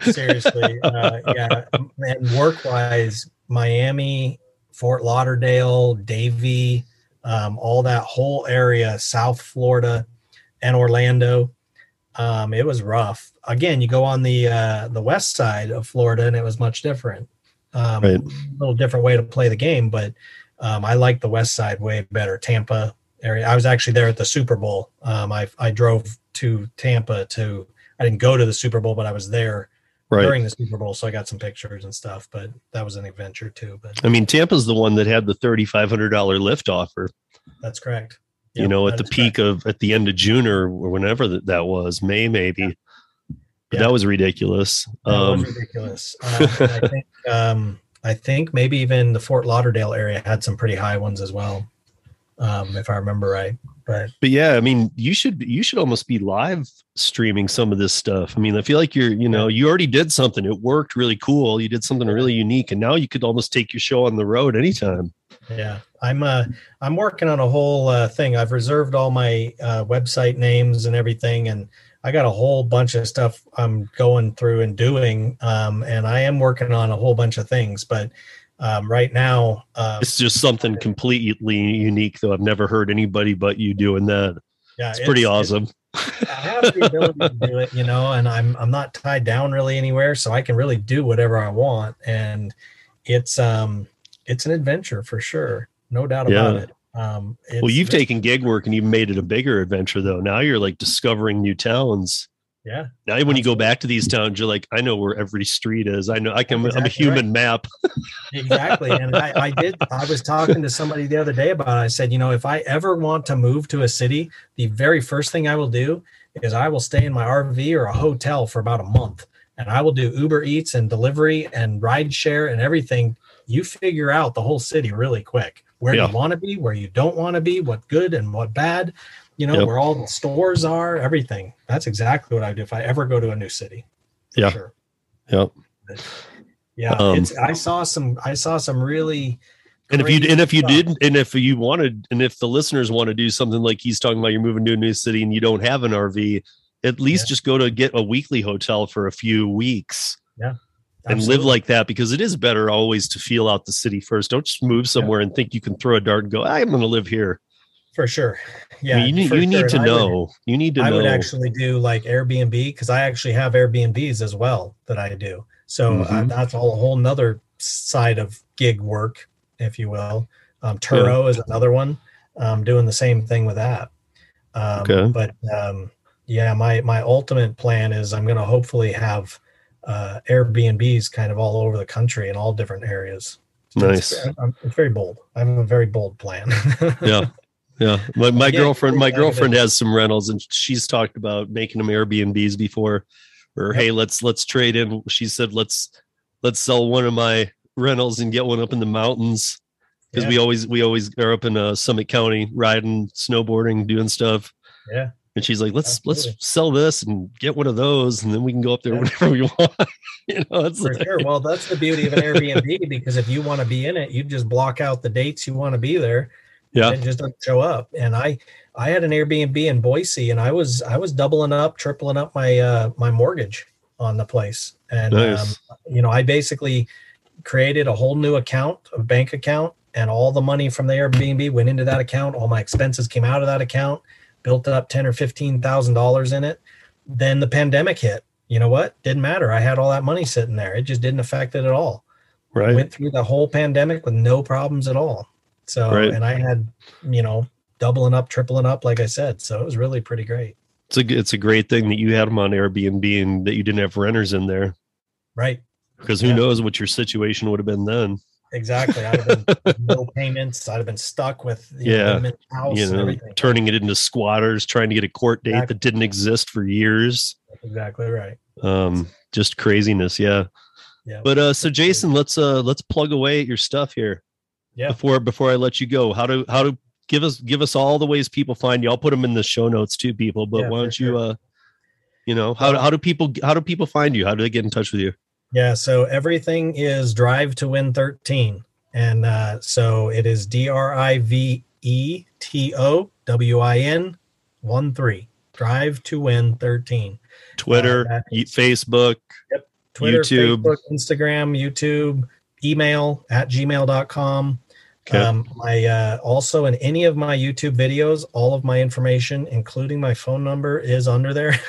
seriously uh, yeah and work wise miami fort lauderdale davie um, all that whole area south florida and orlando. Um, it was rough. Again you go on the uh, the west side of florida and it was much different. Um, Right. a little different way to play the game but um, i like the west side way better. Tampa area i was actually there at the super bowl. Um, I, I drove to tampa to i didn't go to the super bowl but i was there Right. during the Super Bowl, so I got some pictures and stuff. But that was an adventure too. But I mean, Tampa's the one that had the $3,500 Lyft offer. that's correct. you know, at the peak correct. of at the end of June or whenever that, that was, May maybe. But Yeah. that was ridiculous. That Um, was ridiculous. And I think um, I think maybe even the Fort Lauderdale area had some pretty high ones as well, um, if I remember right. But but yeah, I mean, you should you should almost be live streaming some of this stuff. I mean, I feel like you're, you know, you already did something. It worked really cool. You did something really unique, and now you could almost take your show on the road anytime. yeah, I'm uh, I'm working on a whole uh, thing. I've reserved all my uh, website names and everything, and I got a whole bunch of stuff I'm going through and doing. Um, and I am working on a whole bunch of things, but um, right now, uh, It's just something completely unique, though. I've never heard anybody but you doing that. yeah, It's pretty it's- awesome. I have the ability to do it, you know, and I'm I'm not tied down really anywhere, so I can really do whatever I want, and it's um it's an adventure for sure, no doubt about it. Um, it's well, you've taken gig work and you've made it a bigger adventure, though. Now you're like discovering new towns. Yeah, Now, when you go back to these towns, you're like, I know where every street is. I know I can. I'm a Exactly human map. exactly. And I, I did. I was talking to somebody the other day about. it. I said, you know, if I ever want to move to a city, the very first thing I will do is I will stay in my RV or a hotel for about a month, and I will do Uber Eats and delivery and ride share and everything. You figure out the whole city really quick. Where Yeah. you want to be, where you don't want to be, what good and what bad. You know, Yep. where all the stores are, everything. That's exactly what I do if I ever go to a new city. Yeah. Sure. Yep. Yeah, Um, it's. I saw some. I saw some really. And if you and if you did and if you wanted and if the listeners want to do something like he's talking about, you're moving to a new city and you don't have an RV, at least Yeah. just go to get a weekly hotel for a few weeks Yeah. and live like that because it is better always to feel out the city first. Don't just move somewhere and think you can throw a dart and go, I'm going to live here. For sure. I Yeah, mean, you need, you need sure. to And I would- know. you need to know. I know. would actually do like Airbnb because I actually have Airbnbs as well that I do. So uh, Mhm. that's all a whole nother side of gig work, if you will. Um, Turo is another one. Um, doing the same thing with that. Um, Okay. But um, yeah, my my ultimate plan is I'm going to hopefully have uh, Airbnbs kind of all over the country in all different areas. Nice. It's very bold. I have a very bold plan. yeah. Yeah. My, my girlfriend, my girlfriend has some rentals and she's talked about making them Airbnbs before or. Hey, let's, let's trade in. She said, let's, let's sell one of my rentals and get one up in the mountains. Cause Yeah. we always, we always are up in uh, Summit County riding, snowboarding, doing stuff. Yeah. And she's like, let's, Absolutely. let's sell this and get one of those. And then we can go up there Yeah. whenever we want. you know, For like, sure. Well, that's the beauty of an Airbnb because if you want to be in it, you just block out the dates you want to be there. Yeah. it just doesn't show up. And I, I had an Airbnb in Boise, and I was, I was doubling up, tripling up my, uh, my mortgage on the place. And Nice. um, you know, I basically created a whole new account, a bank account, and all the money from the Airbnb went into that account. All my expenses came out of that account. Built up ten or fifteen thousand dollars in it. Then the pandemic hit. You know what? Didn't matter. I had all that money sitting there. It just didn't affect it at all right. went through the whole pandemic with no problems at all. So, Right. and I had, you know, doubling up, tripling up, like I said. So it was really pretty great. It's a, it's a great thing that you had them on Airbnb and that you didn't have renters in there. Right. because who Yeah. knows what your situation would have been then Exactly. I'd have been no payments. I'd have been stuck with Yeah. know, them in the house you and know everything. turning it into squatters trying to get a court date Exactly. that didn't exist for years That's exactly right. um just craziness yeah Yeah. But uh, so Jason, let's uh let's plug away at your stuff here Yeah. before before I let you go. How to how to give us give us all the ways people find you. I'll put them in the show notes too, people. But Yeah, why don't you sure. uh, you know how how do people how do people find you? How do they get in touch with you? Yeah, so everything is Drive to Win 13. And uh, so it is D R I V E T O W I N 1 3. Drive to Win 13. Twitter, is- Facebook. Twitter, YouTube. Facebook, Instagram, YouTube, email at gmail.com. Okay. Um, my uh, also in any of my YouTube videos, all of my information, including my phone number, is under there.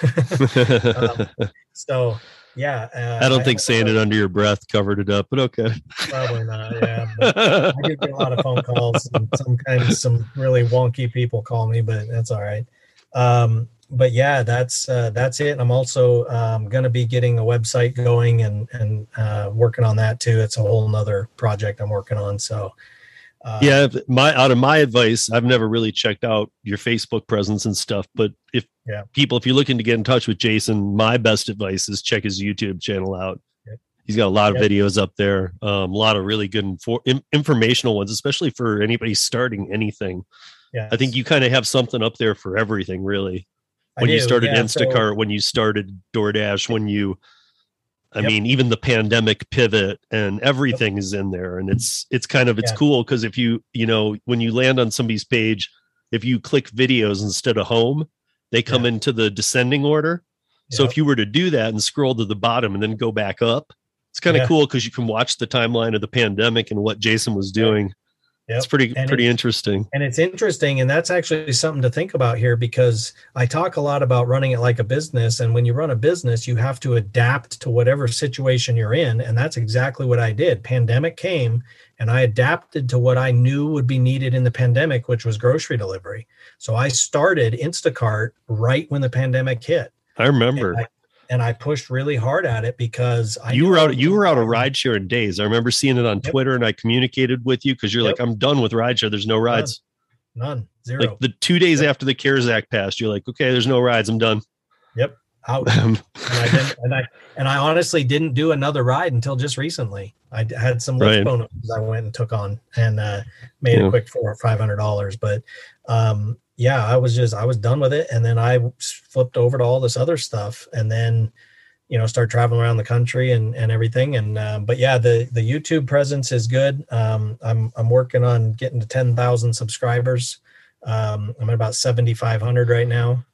Um, so yeah, uh, I don't think have saying a- it under your breath covered it up, but okay. Probably not. Yeah, but I do get a lot of phone calls. And some kind of some really wonky people call me, but that's all right. Um, but yeah, that's uh, that's it. I'm also um, going to be getting a website going and and uh, working on that too. It's a whole nother project I'm working on. So uh, yeah my out of my advice i've never really checked out your facebook presence and stuff but if Yeah. people if you're looking to get in touch with jason my best advice is check his youtube channel out he's got a lot of videos up there um, a lot of really good infor- in- informational ones especially for anybody starting anything yeah, i think you kind of have something up there for everything really When you started yeah, so- instacart when you started doordash when you I Yep. mean, even the pandemic pivot and everything is in there, and it's it's kind of it's Yeah. cool because if you you know when you land on somebody's page, if you click videos instead of home, they come Yeah. into the descending order. So if you were to do that and scroll to the bottom and then go back up, it's kind of cool because you can watch the timeline of the pandemic and what Jason was doing. Yep. It's pretty And pretty interesting. And it's interesting, and that's actually something to think about here because I talk a lot about running it like a business. And when you run a business, you have to adapt to whatever situation you're in. And that's exactly what I did. Pandemic came, and I adapted to what I knew would be needed in the pandemic, which was grocery delivery. So I started Instacart right when the pandemic hit. I remember. I, and I pushed really hard at it because I you were out you were out of gonna- ride sharing days. I remember seeing it on Yep. Twitter and I communicated with you because you're like, I'm done with ride share. There's no rides. none zero Like the two days Yep. after the CARES Act passed, you're like, okay, there's no rides. I'm done. Yep. Out. and I didn't, and I and I honestly didn't do another ride until just recently. I had some Lyft Right. bonuses I went and took on and uh, made Yeah. a quick four or five hundred dollars. But um, yeah, I was just I was done with it, and then I flipped over to all this other stuff, and then you know start traveling around the country and and everything. And uh, but yeah, the the YouTube presence is good. Um, I'm I'm working on getting to ten thousand subscribers. Um, I'm at about seventy five hundred right now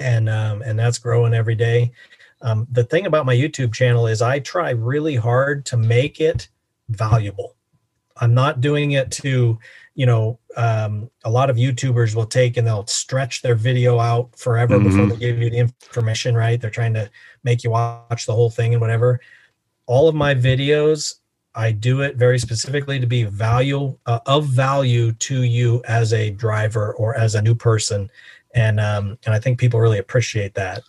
and um, and that's growing every day. Um, the thing about my YouTube channel is I try really hard to make it valuable. I'm not doing it to, you know, um, a lot of YouTubers will take and they'll stretch their video out forever before Mhm. they give you the information. Right? They're trying to make you watch the whole thing and whatever. All of my videos, I do it very specifically to be value uh, of value to you as a driver or as a new person and um, and I think people really appreciate that.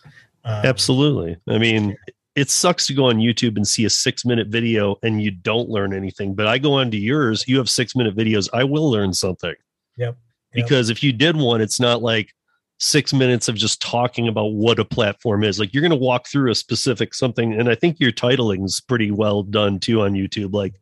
Um, Absolutely. I mean, it sucks to go on YouTube and see a six minute video and you don't learn anything. But I go onto yours, you have six minute videos. I will learn something. Yep. Yep. Because if you did one, it's not like six minutes of just talking about what a platform is. Like you're going to walk through a specific something. And I think your titling is pretty well done too on YouTube, like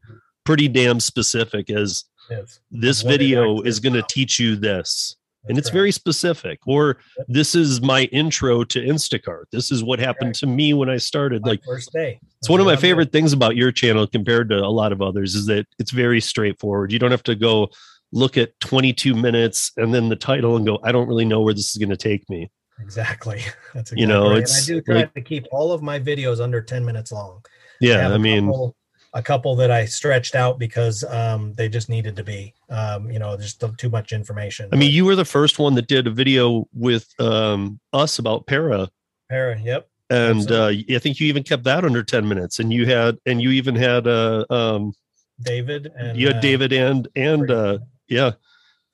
pretty damn specific as Yes, this What video is going to teach you this and it's very specific or this is my intro to instacart this is what happened to me when i started My like first day. it's one of my favorite things about your channel compared to a lot of others is that it's very straightforward you don't have to go look at 22 minutes and then the title and go i don't really know where this is going to take me exactly. That's exactly You know, right. it's and I do try like- to keep all of my videos under ten minutes long. Yeah i, i mean couple, a couple that I stretched out because um, they just needed to be. Um, you know, just too much information. i mean you were the first one that did a video with um us about para Para, yep. and uh i think you even kept that under 10 minutes and you had and you even had uh um David and you had uh, David and and uh yeah.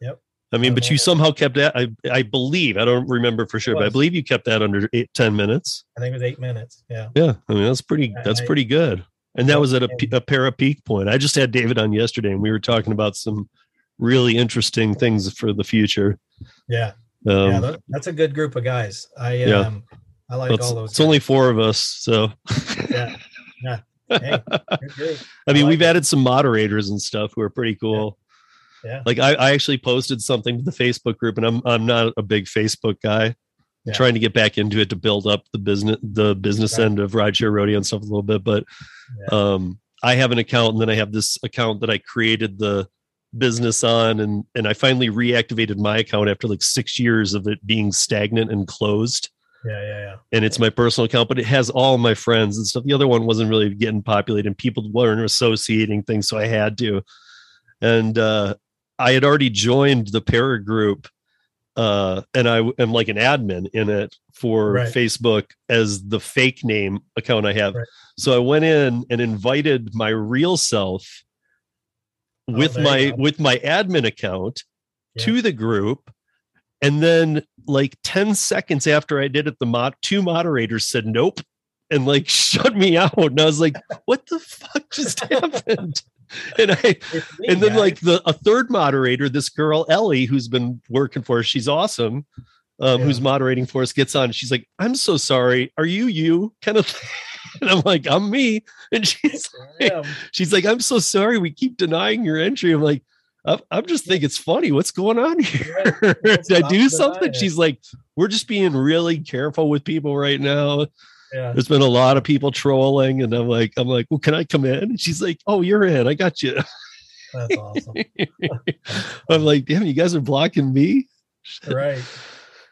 Yep. I mean, but you somehow kept that. I I believe I don't remember for sure, but I believe you kept that under eight, 10 minutes. I think it was eight minutes. Yeah. Yeah, I mean that's pretty. That's pretty good. And that was at a, a para peak point. I just had David on yesterday, and we were talking about some really interesting things for the future. Yeah. Um, yeah. That, that's a good group of guys. I Yeah. um, I like all those. it's only four of us, so yeah. Yeah. Hey. I mean, like we've it. added some moderators and stuff who are pretty cool. Yeah. Like I, I actually posted something to the Facebook group, and I'm I'm not a big Facebook guy. Yeah. trying to get back into it to build up the business the business Right. end of rideshare rodeo and stuff a little bit. But um, I have an account, and then I have this account that I created the business on, and and I finally reactivated my account after like six years of it being stagnant and closed. Yeah, yeah, yeah. and it's my personal account, but it has all my friends and stuff. The other one wasn't really getting populated, and people weren't associating things, so I had to. And uh, I had already joined the para group, uh, and I am like an admin in it for Right. Facebook as the fake name account I have. Right. So I went in and invited my real self Oh, with you my with my admin account Yeah. to the group and then like 10 seconds after i did it the mod two moderators said nope and like shut me out and i was like what the fuck just happened and i me, and then guys. like the a third moderator this girl ellie who's been working for us she's awesome um, Yeah. who's moderating for us gets on she's like i'm so sorry are you you kind of thing. and i'm like i'm me and she's am. she's like, I'm so sorry. We keep denying your entry. I'm like, I'm, I'm just think it's funny. What's going on here? Did I do something? She's like, we're just being really careful with people right now. Yeah. There's been a lot of people trolling, and I'm like, I'm like, well, can I come in? And she's like, oh, you're in. I got you. That's awesome. I'm like, damn, you guys are blocking me. right.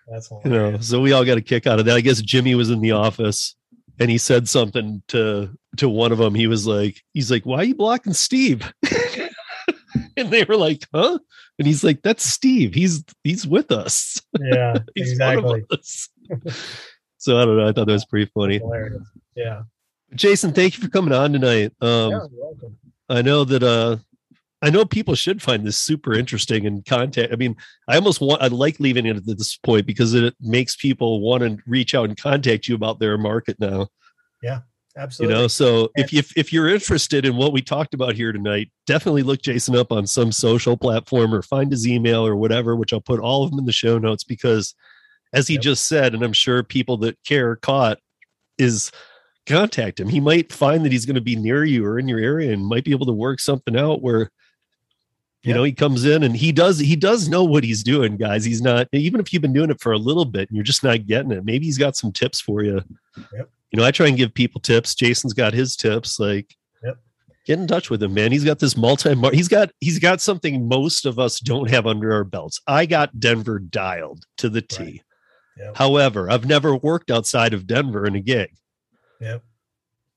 That's You know, so we all got a kick out of that. I guess Jimmy was in the office and he said something to to one of them. He was like, he's like, why are you blocking Steve? and they were like, huh? And he's like, that's Steve. He's he's with us. Yeah, He's exactly. us. So I don't know. I thought that was pretty funny. Hilarious. Yeah. Jason, thank you for coming on tonight. Um, yeah, welcome. I know that uh I know people should find this super interesting and contact. I mean, I almost want I like leaving it at this point because it makes people want to reach out and contact you about their market now. Yeah, absolutely. You know, so if if if you're interested in what we talked about here tonight, definitely look Jason up on some social platform or find his email or whatever, which I'll put all of them in the show notes because as he Yep. just said, and I'm sure people that care caught is contact him. He might find that he's going to be near you or in your area and might be able to work something out where you Yep. know he comes in and he does he does know what he's doing guys he's not even if you've been doing it for a little bit and you're just not getting it maybe he's got some tips for you Yep. you know i try and give people tips jason's got his tips like get in touch with him man he's got this multi he's got he's got something most of us don't have under our belts i got denver dialed to the t Right. Yep. however i've never worked outside of denver in a gig Yep.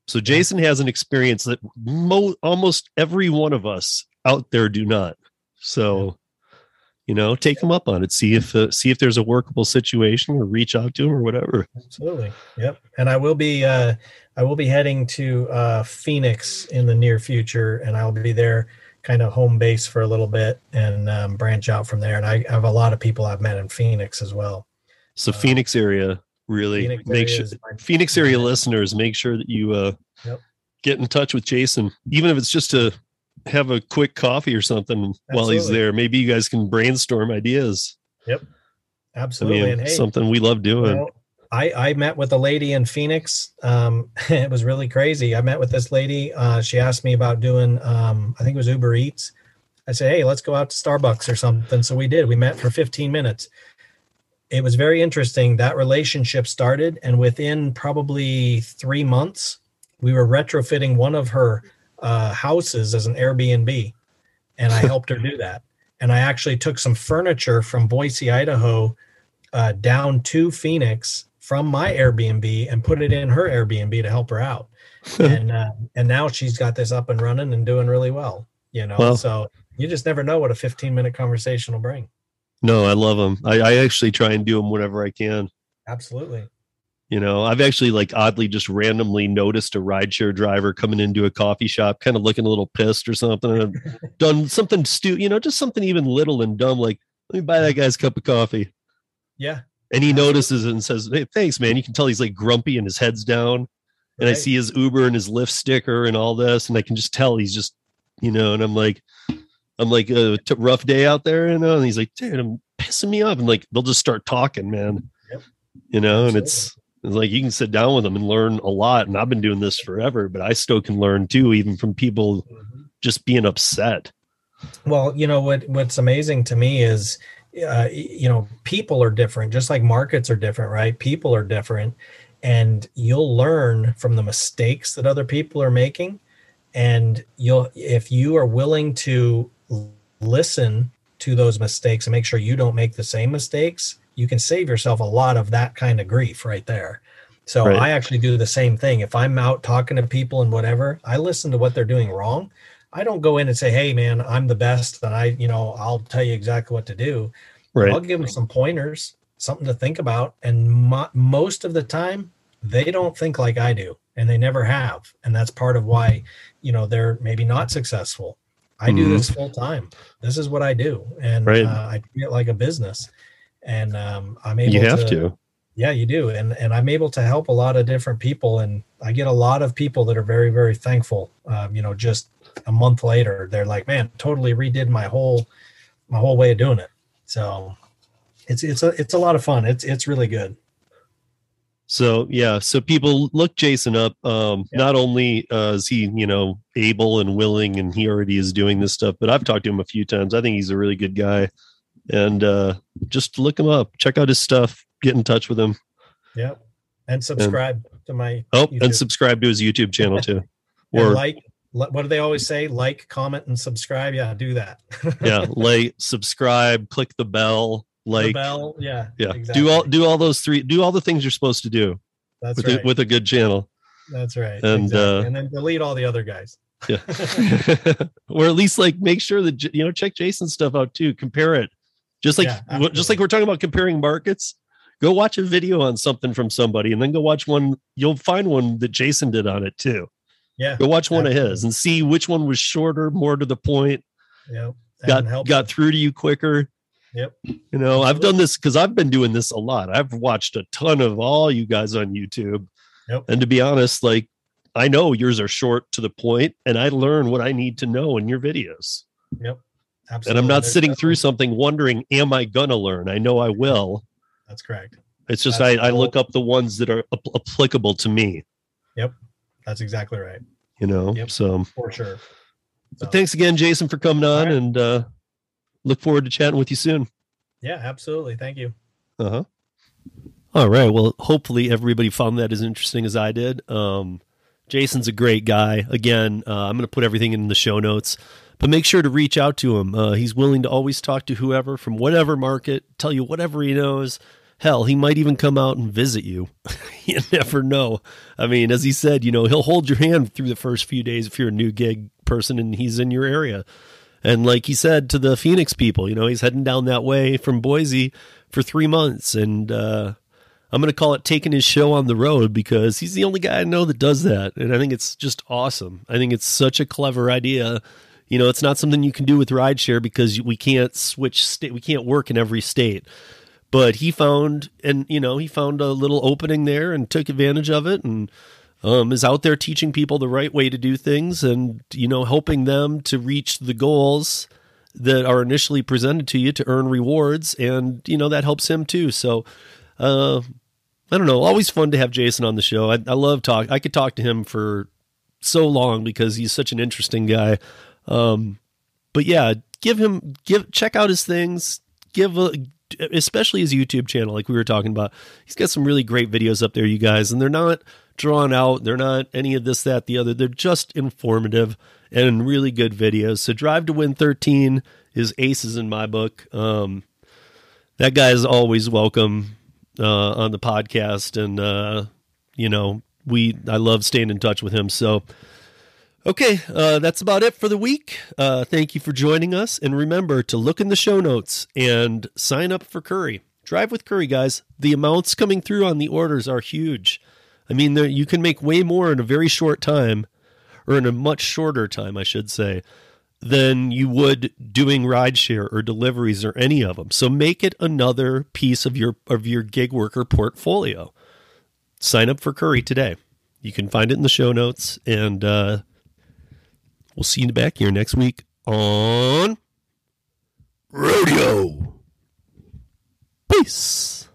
so Jason has an experience that mo- almost every one of us out there do not. So, you know, take him up on it. See if uh, see if there's a workable situation, or reach out to him, or whatever. Absolutely. Yep. And I will be uh I will be heading to uh Phoenix in the near future and I'll be there kind of home base for a little bit and um, branch out from there. And I have a lot of people I've met in Phoenix as well. So Uh, Phoenix area, really Phoenix make area sure Phoenix area listeners make sure that you uh, Yep. get in touch with Jason, even if it's just to have a quick coffee or something while he's there. Maybe you guys can brainstorm ideas. Yep. Absolutely. mean, and hey, something we love doing. Well, I, I met with a lady in Phoenix. Um, it was really crazy. I met with this lady. Uh, she asked me about doing, um, I think it was Uber Eats. I said, hey, let's go out to Starbucks or something. So we did. We met for 15 minutes. It was very interesting. That relationship started, and within probably three months, we were retrofitting one of her uh, houses as an Airbnb, and I helped her do that. And I actually took some furniture from Boise, Idaho, uh, down to Phoenix from my Airbnb and put it in her Airbnb to help her out. and uh, and now she's got this up and running and doing really well. You know, Well- so you just never know what a 15 minute conversation will bring. No, I love them. I, I actually try and do them whenever I can. Absolutely. You know, I've actually like oddly just randomly noticed a rideshare driver coming into a coffee shop, kind of looking a little pissed or something. And I've done something stupid, you know, just something even little and dumb, like let me buy that guy's cup of coffee. Yeah. And he Absolutely. notices it and says, "Hey, thanks, man." You can tell he's like grumpy and his head's down. And I see his Uber and his Lyft sticker and all this, and I can just tell he's just, you know. And I'm like, I'm like, a t- rough day out there, you know. And he's like, dude, I'm pissing me off, and like they'll just start talking, man. Yep. You know, and it's It's like you can sit down with them and learn a lot. And I've been doing this forever, but I still can learn too, even from people just being upset. Well, you know what what's amazing to me is uh, you know people are different just like markets are different right people are different and you'll learn from the mistakes that other people are making and you'll if you are willing to listen to those mistakes and make sure you don't make the same mistakes you can save yourself a lot of that kind of grief right there so Right. i actually do the same thing if i'm out talking to people and whatever i listen to what they're doing wrong i don't go in and say hey man i'm the best and i you know i'll tell you exactly what to do Right. I'll give them some pointers, something to think about. And mo- most of the time, they don't think like I do, and they never have. And that's part of why, you know, they're maybe not successful. I do Mhm. this full time. This is what I do, and Right. uh, I treat it like a business. And um, I'm able You have to. yeah, you do. And and I'm able to help a lot of different people and I get a lot of people that are very very thankful. Um, you know, just a month later they're like, "Man, totally redid my whole my whole way of doing it." So it's it's a it's a lot of fun. It's it's really good. So yeah, so people look Jason up. Um, Yeah. Not only uh, is he, you know, able and willing, and he already is doing this stuff, but I've talked to him a few times. I think he's a really good guy, and uh, just look him up, check out his stuff, get in touch with him. Yep. And subscribe to my Oh, YouTube. and subscribe to his YouTube channel too. Or like what do they always say? Like, comment, and subscribe. Yeah, do that. yeah, like, subscribe, click the bell, like, bell. Yeah. yeah, exactly. do all do all those three, do all the things you're supposed to do That's with right. a, with a good channel. That's right. and, exactly. uh, and then delete all the other guys. Yeah. or at least like make sure that you know check Jason's stuff out too. Compare it. Just like Yeah, just like we're talking about comparing markets. Go watch a video on something from somebody and then go watch one. You'll find one that Jason did on it too. Yeah. Go watch one of his and see which one was shorter, more to the point, Yep. got got through to you quicker. Yep. You know, I've done this because I've been doing this a lot. I've watched a ton of all you guys on YouTube. Yep. And to be honest, like I know yours are short to the point, and I learn what I need to know in your videos. Yep. Absolutely. and I'm not There's sitting definitely- through something wondering, am I gonna learn? I know I will. That's correct. It's just That's I, I look up the ones that are ap- applicable to me, Yep. That's exactly right. you know. Yep. So, For sure. So, but thanks again, Jason, for coming on, right. and uh, look forward to chatting with you soon. Yeah, absolutely. Thank you. Uh huh. All right. Well, hopefully everybody found that as interesting as I did. Um, Jason's a great guy. Again, uh, I'm going to put everything in the show notes, but make sure to reach out to him. Uh, he's willing to always talk to whoever from whatever market, tell you whatever he knows. Hell, he might even come out and visit you. you never know. I mean, as he said, you know, he'll hold your hand through the first few days if you're a new gig person and he's in your area. And like he said to the Phoenix people, you know, he's heading down that way from Boise for three months. And uh, I'm going to call it taking his show on the road because he's the only guy I know that does that. And I think it's just awesome. I think it's such a clever idea. You know, it's not something you can do with rideshare because we can't switch state, we can't work in every state. But he found, and you know, he found a little opening there and took advantage of it, and um, is out there teaching people the right way to do things, and you know, helping them to reach the goals that are initially presented to you to earn rewards, and you know that helps him too. So, uh, I don't know, always fun to have Jason on the show. I, I love talk. I could talk to him for so long because he's such an interesting guy. Um, but yeah, give him give check out his things. Give a, especially his YouTube channel, like we were talking about. He's got some really great videos up there, you guys, and they're not drawn out. They're not any of this, that, the other. They're just informative and really good videos. So Drive to Win 13 is aces in my book. Um, that guy is always welcome uh, on the podcast, and uh, you know we I love staying in touch with him. So. Okay, uh, that's about it for the week. Uh, thank you for joining us. And remember to look in the show notes and sign up for Curri. Drive with Curri, guys. The amounts coming through on the orders are huge. I mean, there, you can make way more in a very short time, or in a much shorter time, I should say, than you would doing rideshare or deliveries or any of them. So make it another piece of your of your gig worker portfolio. Sign up for Curri today. You can find it in the show notes, and uh, we'll see you back here next week on Rodeo. Peace.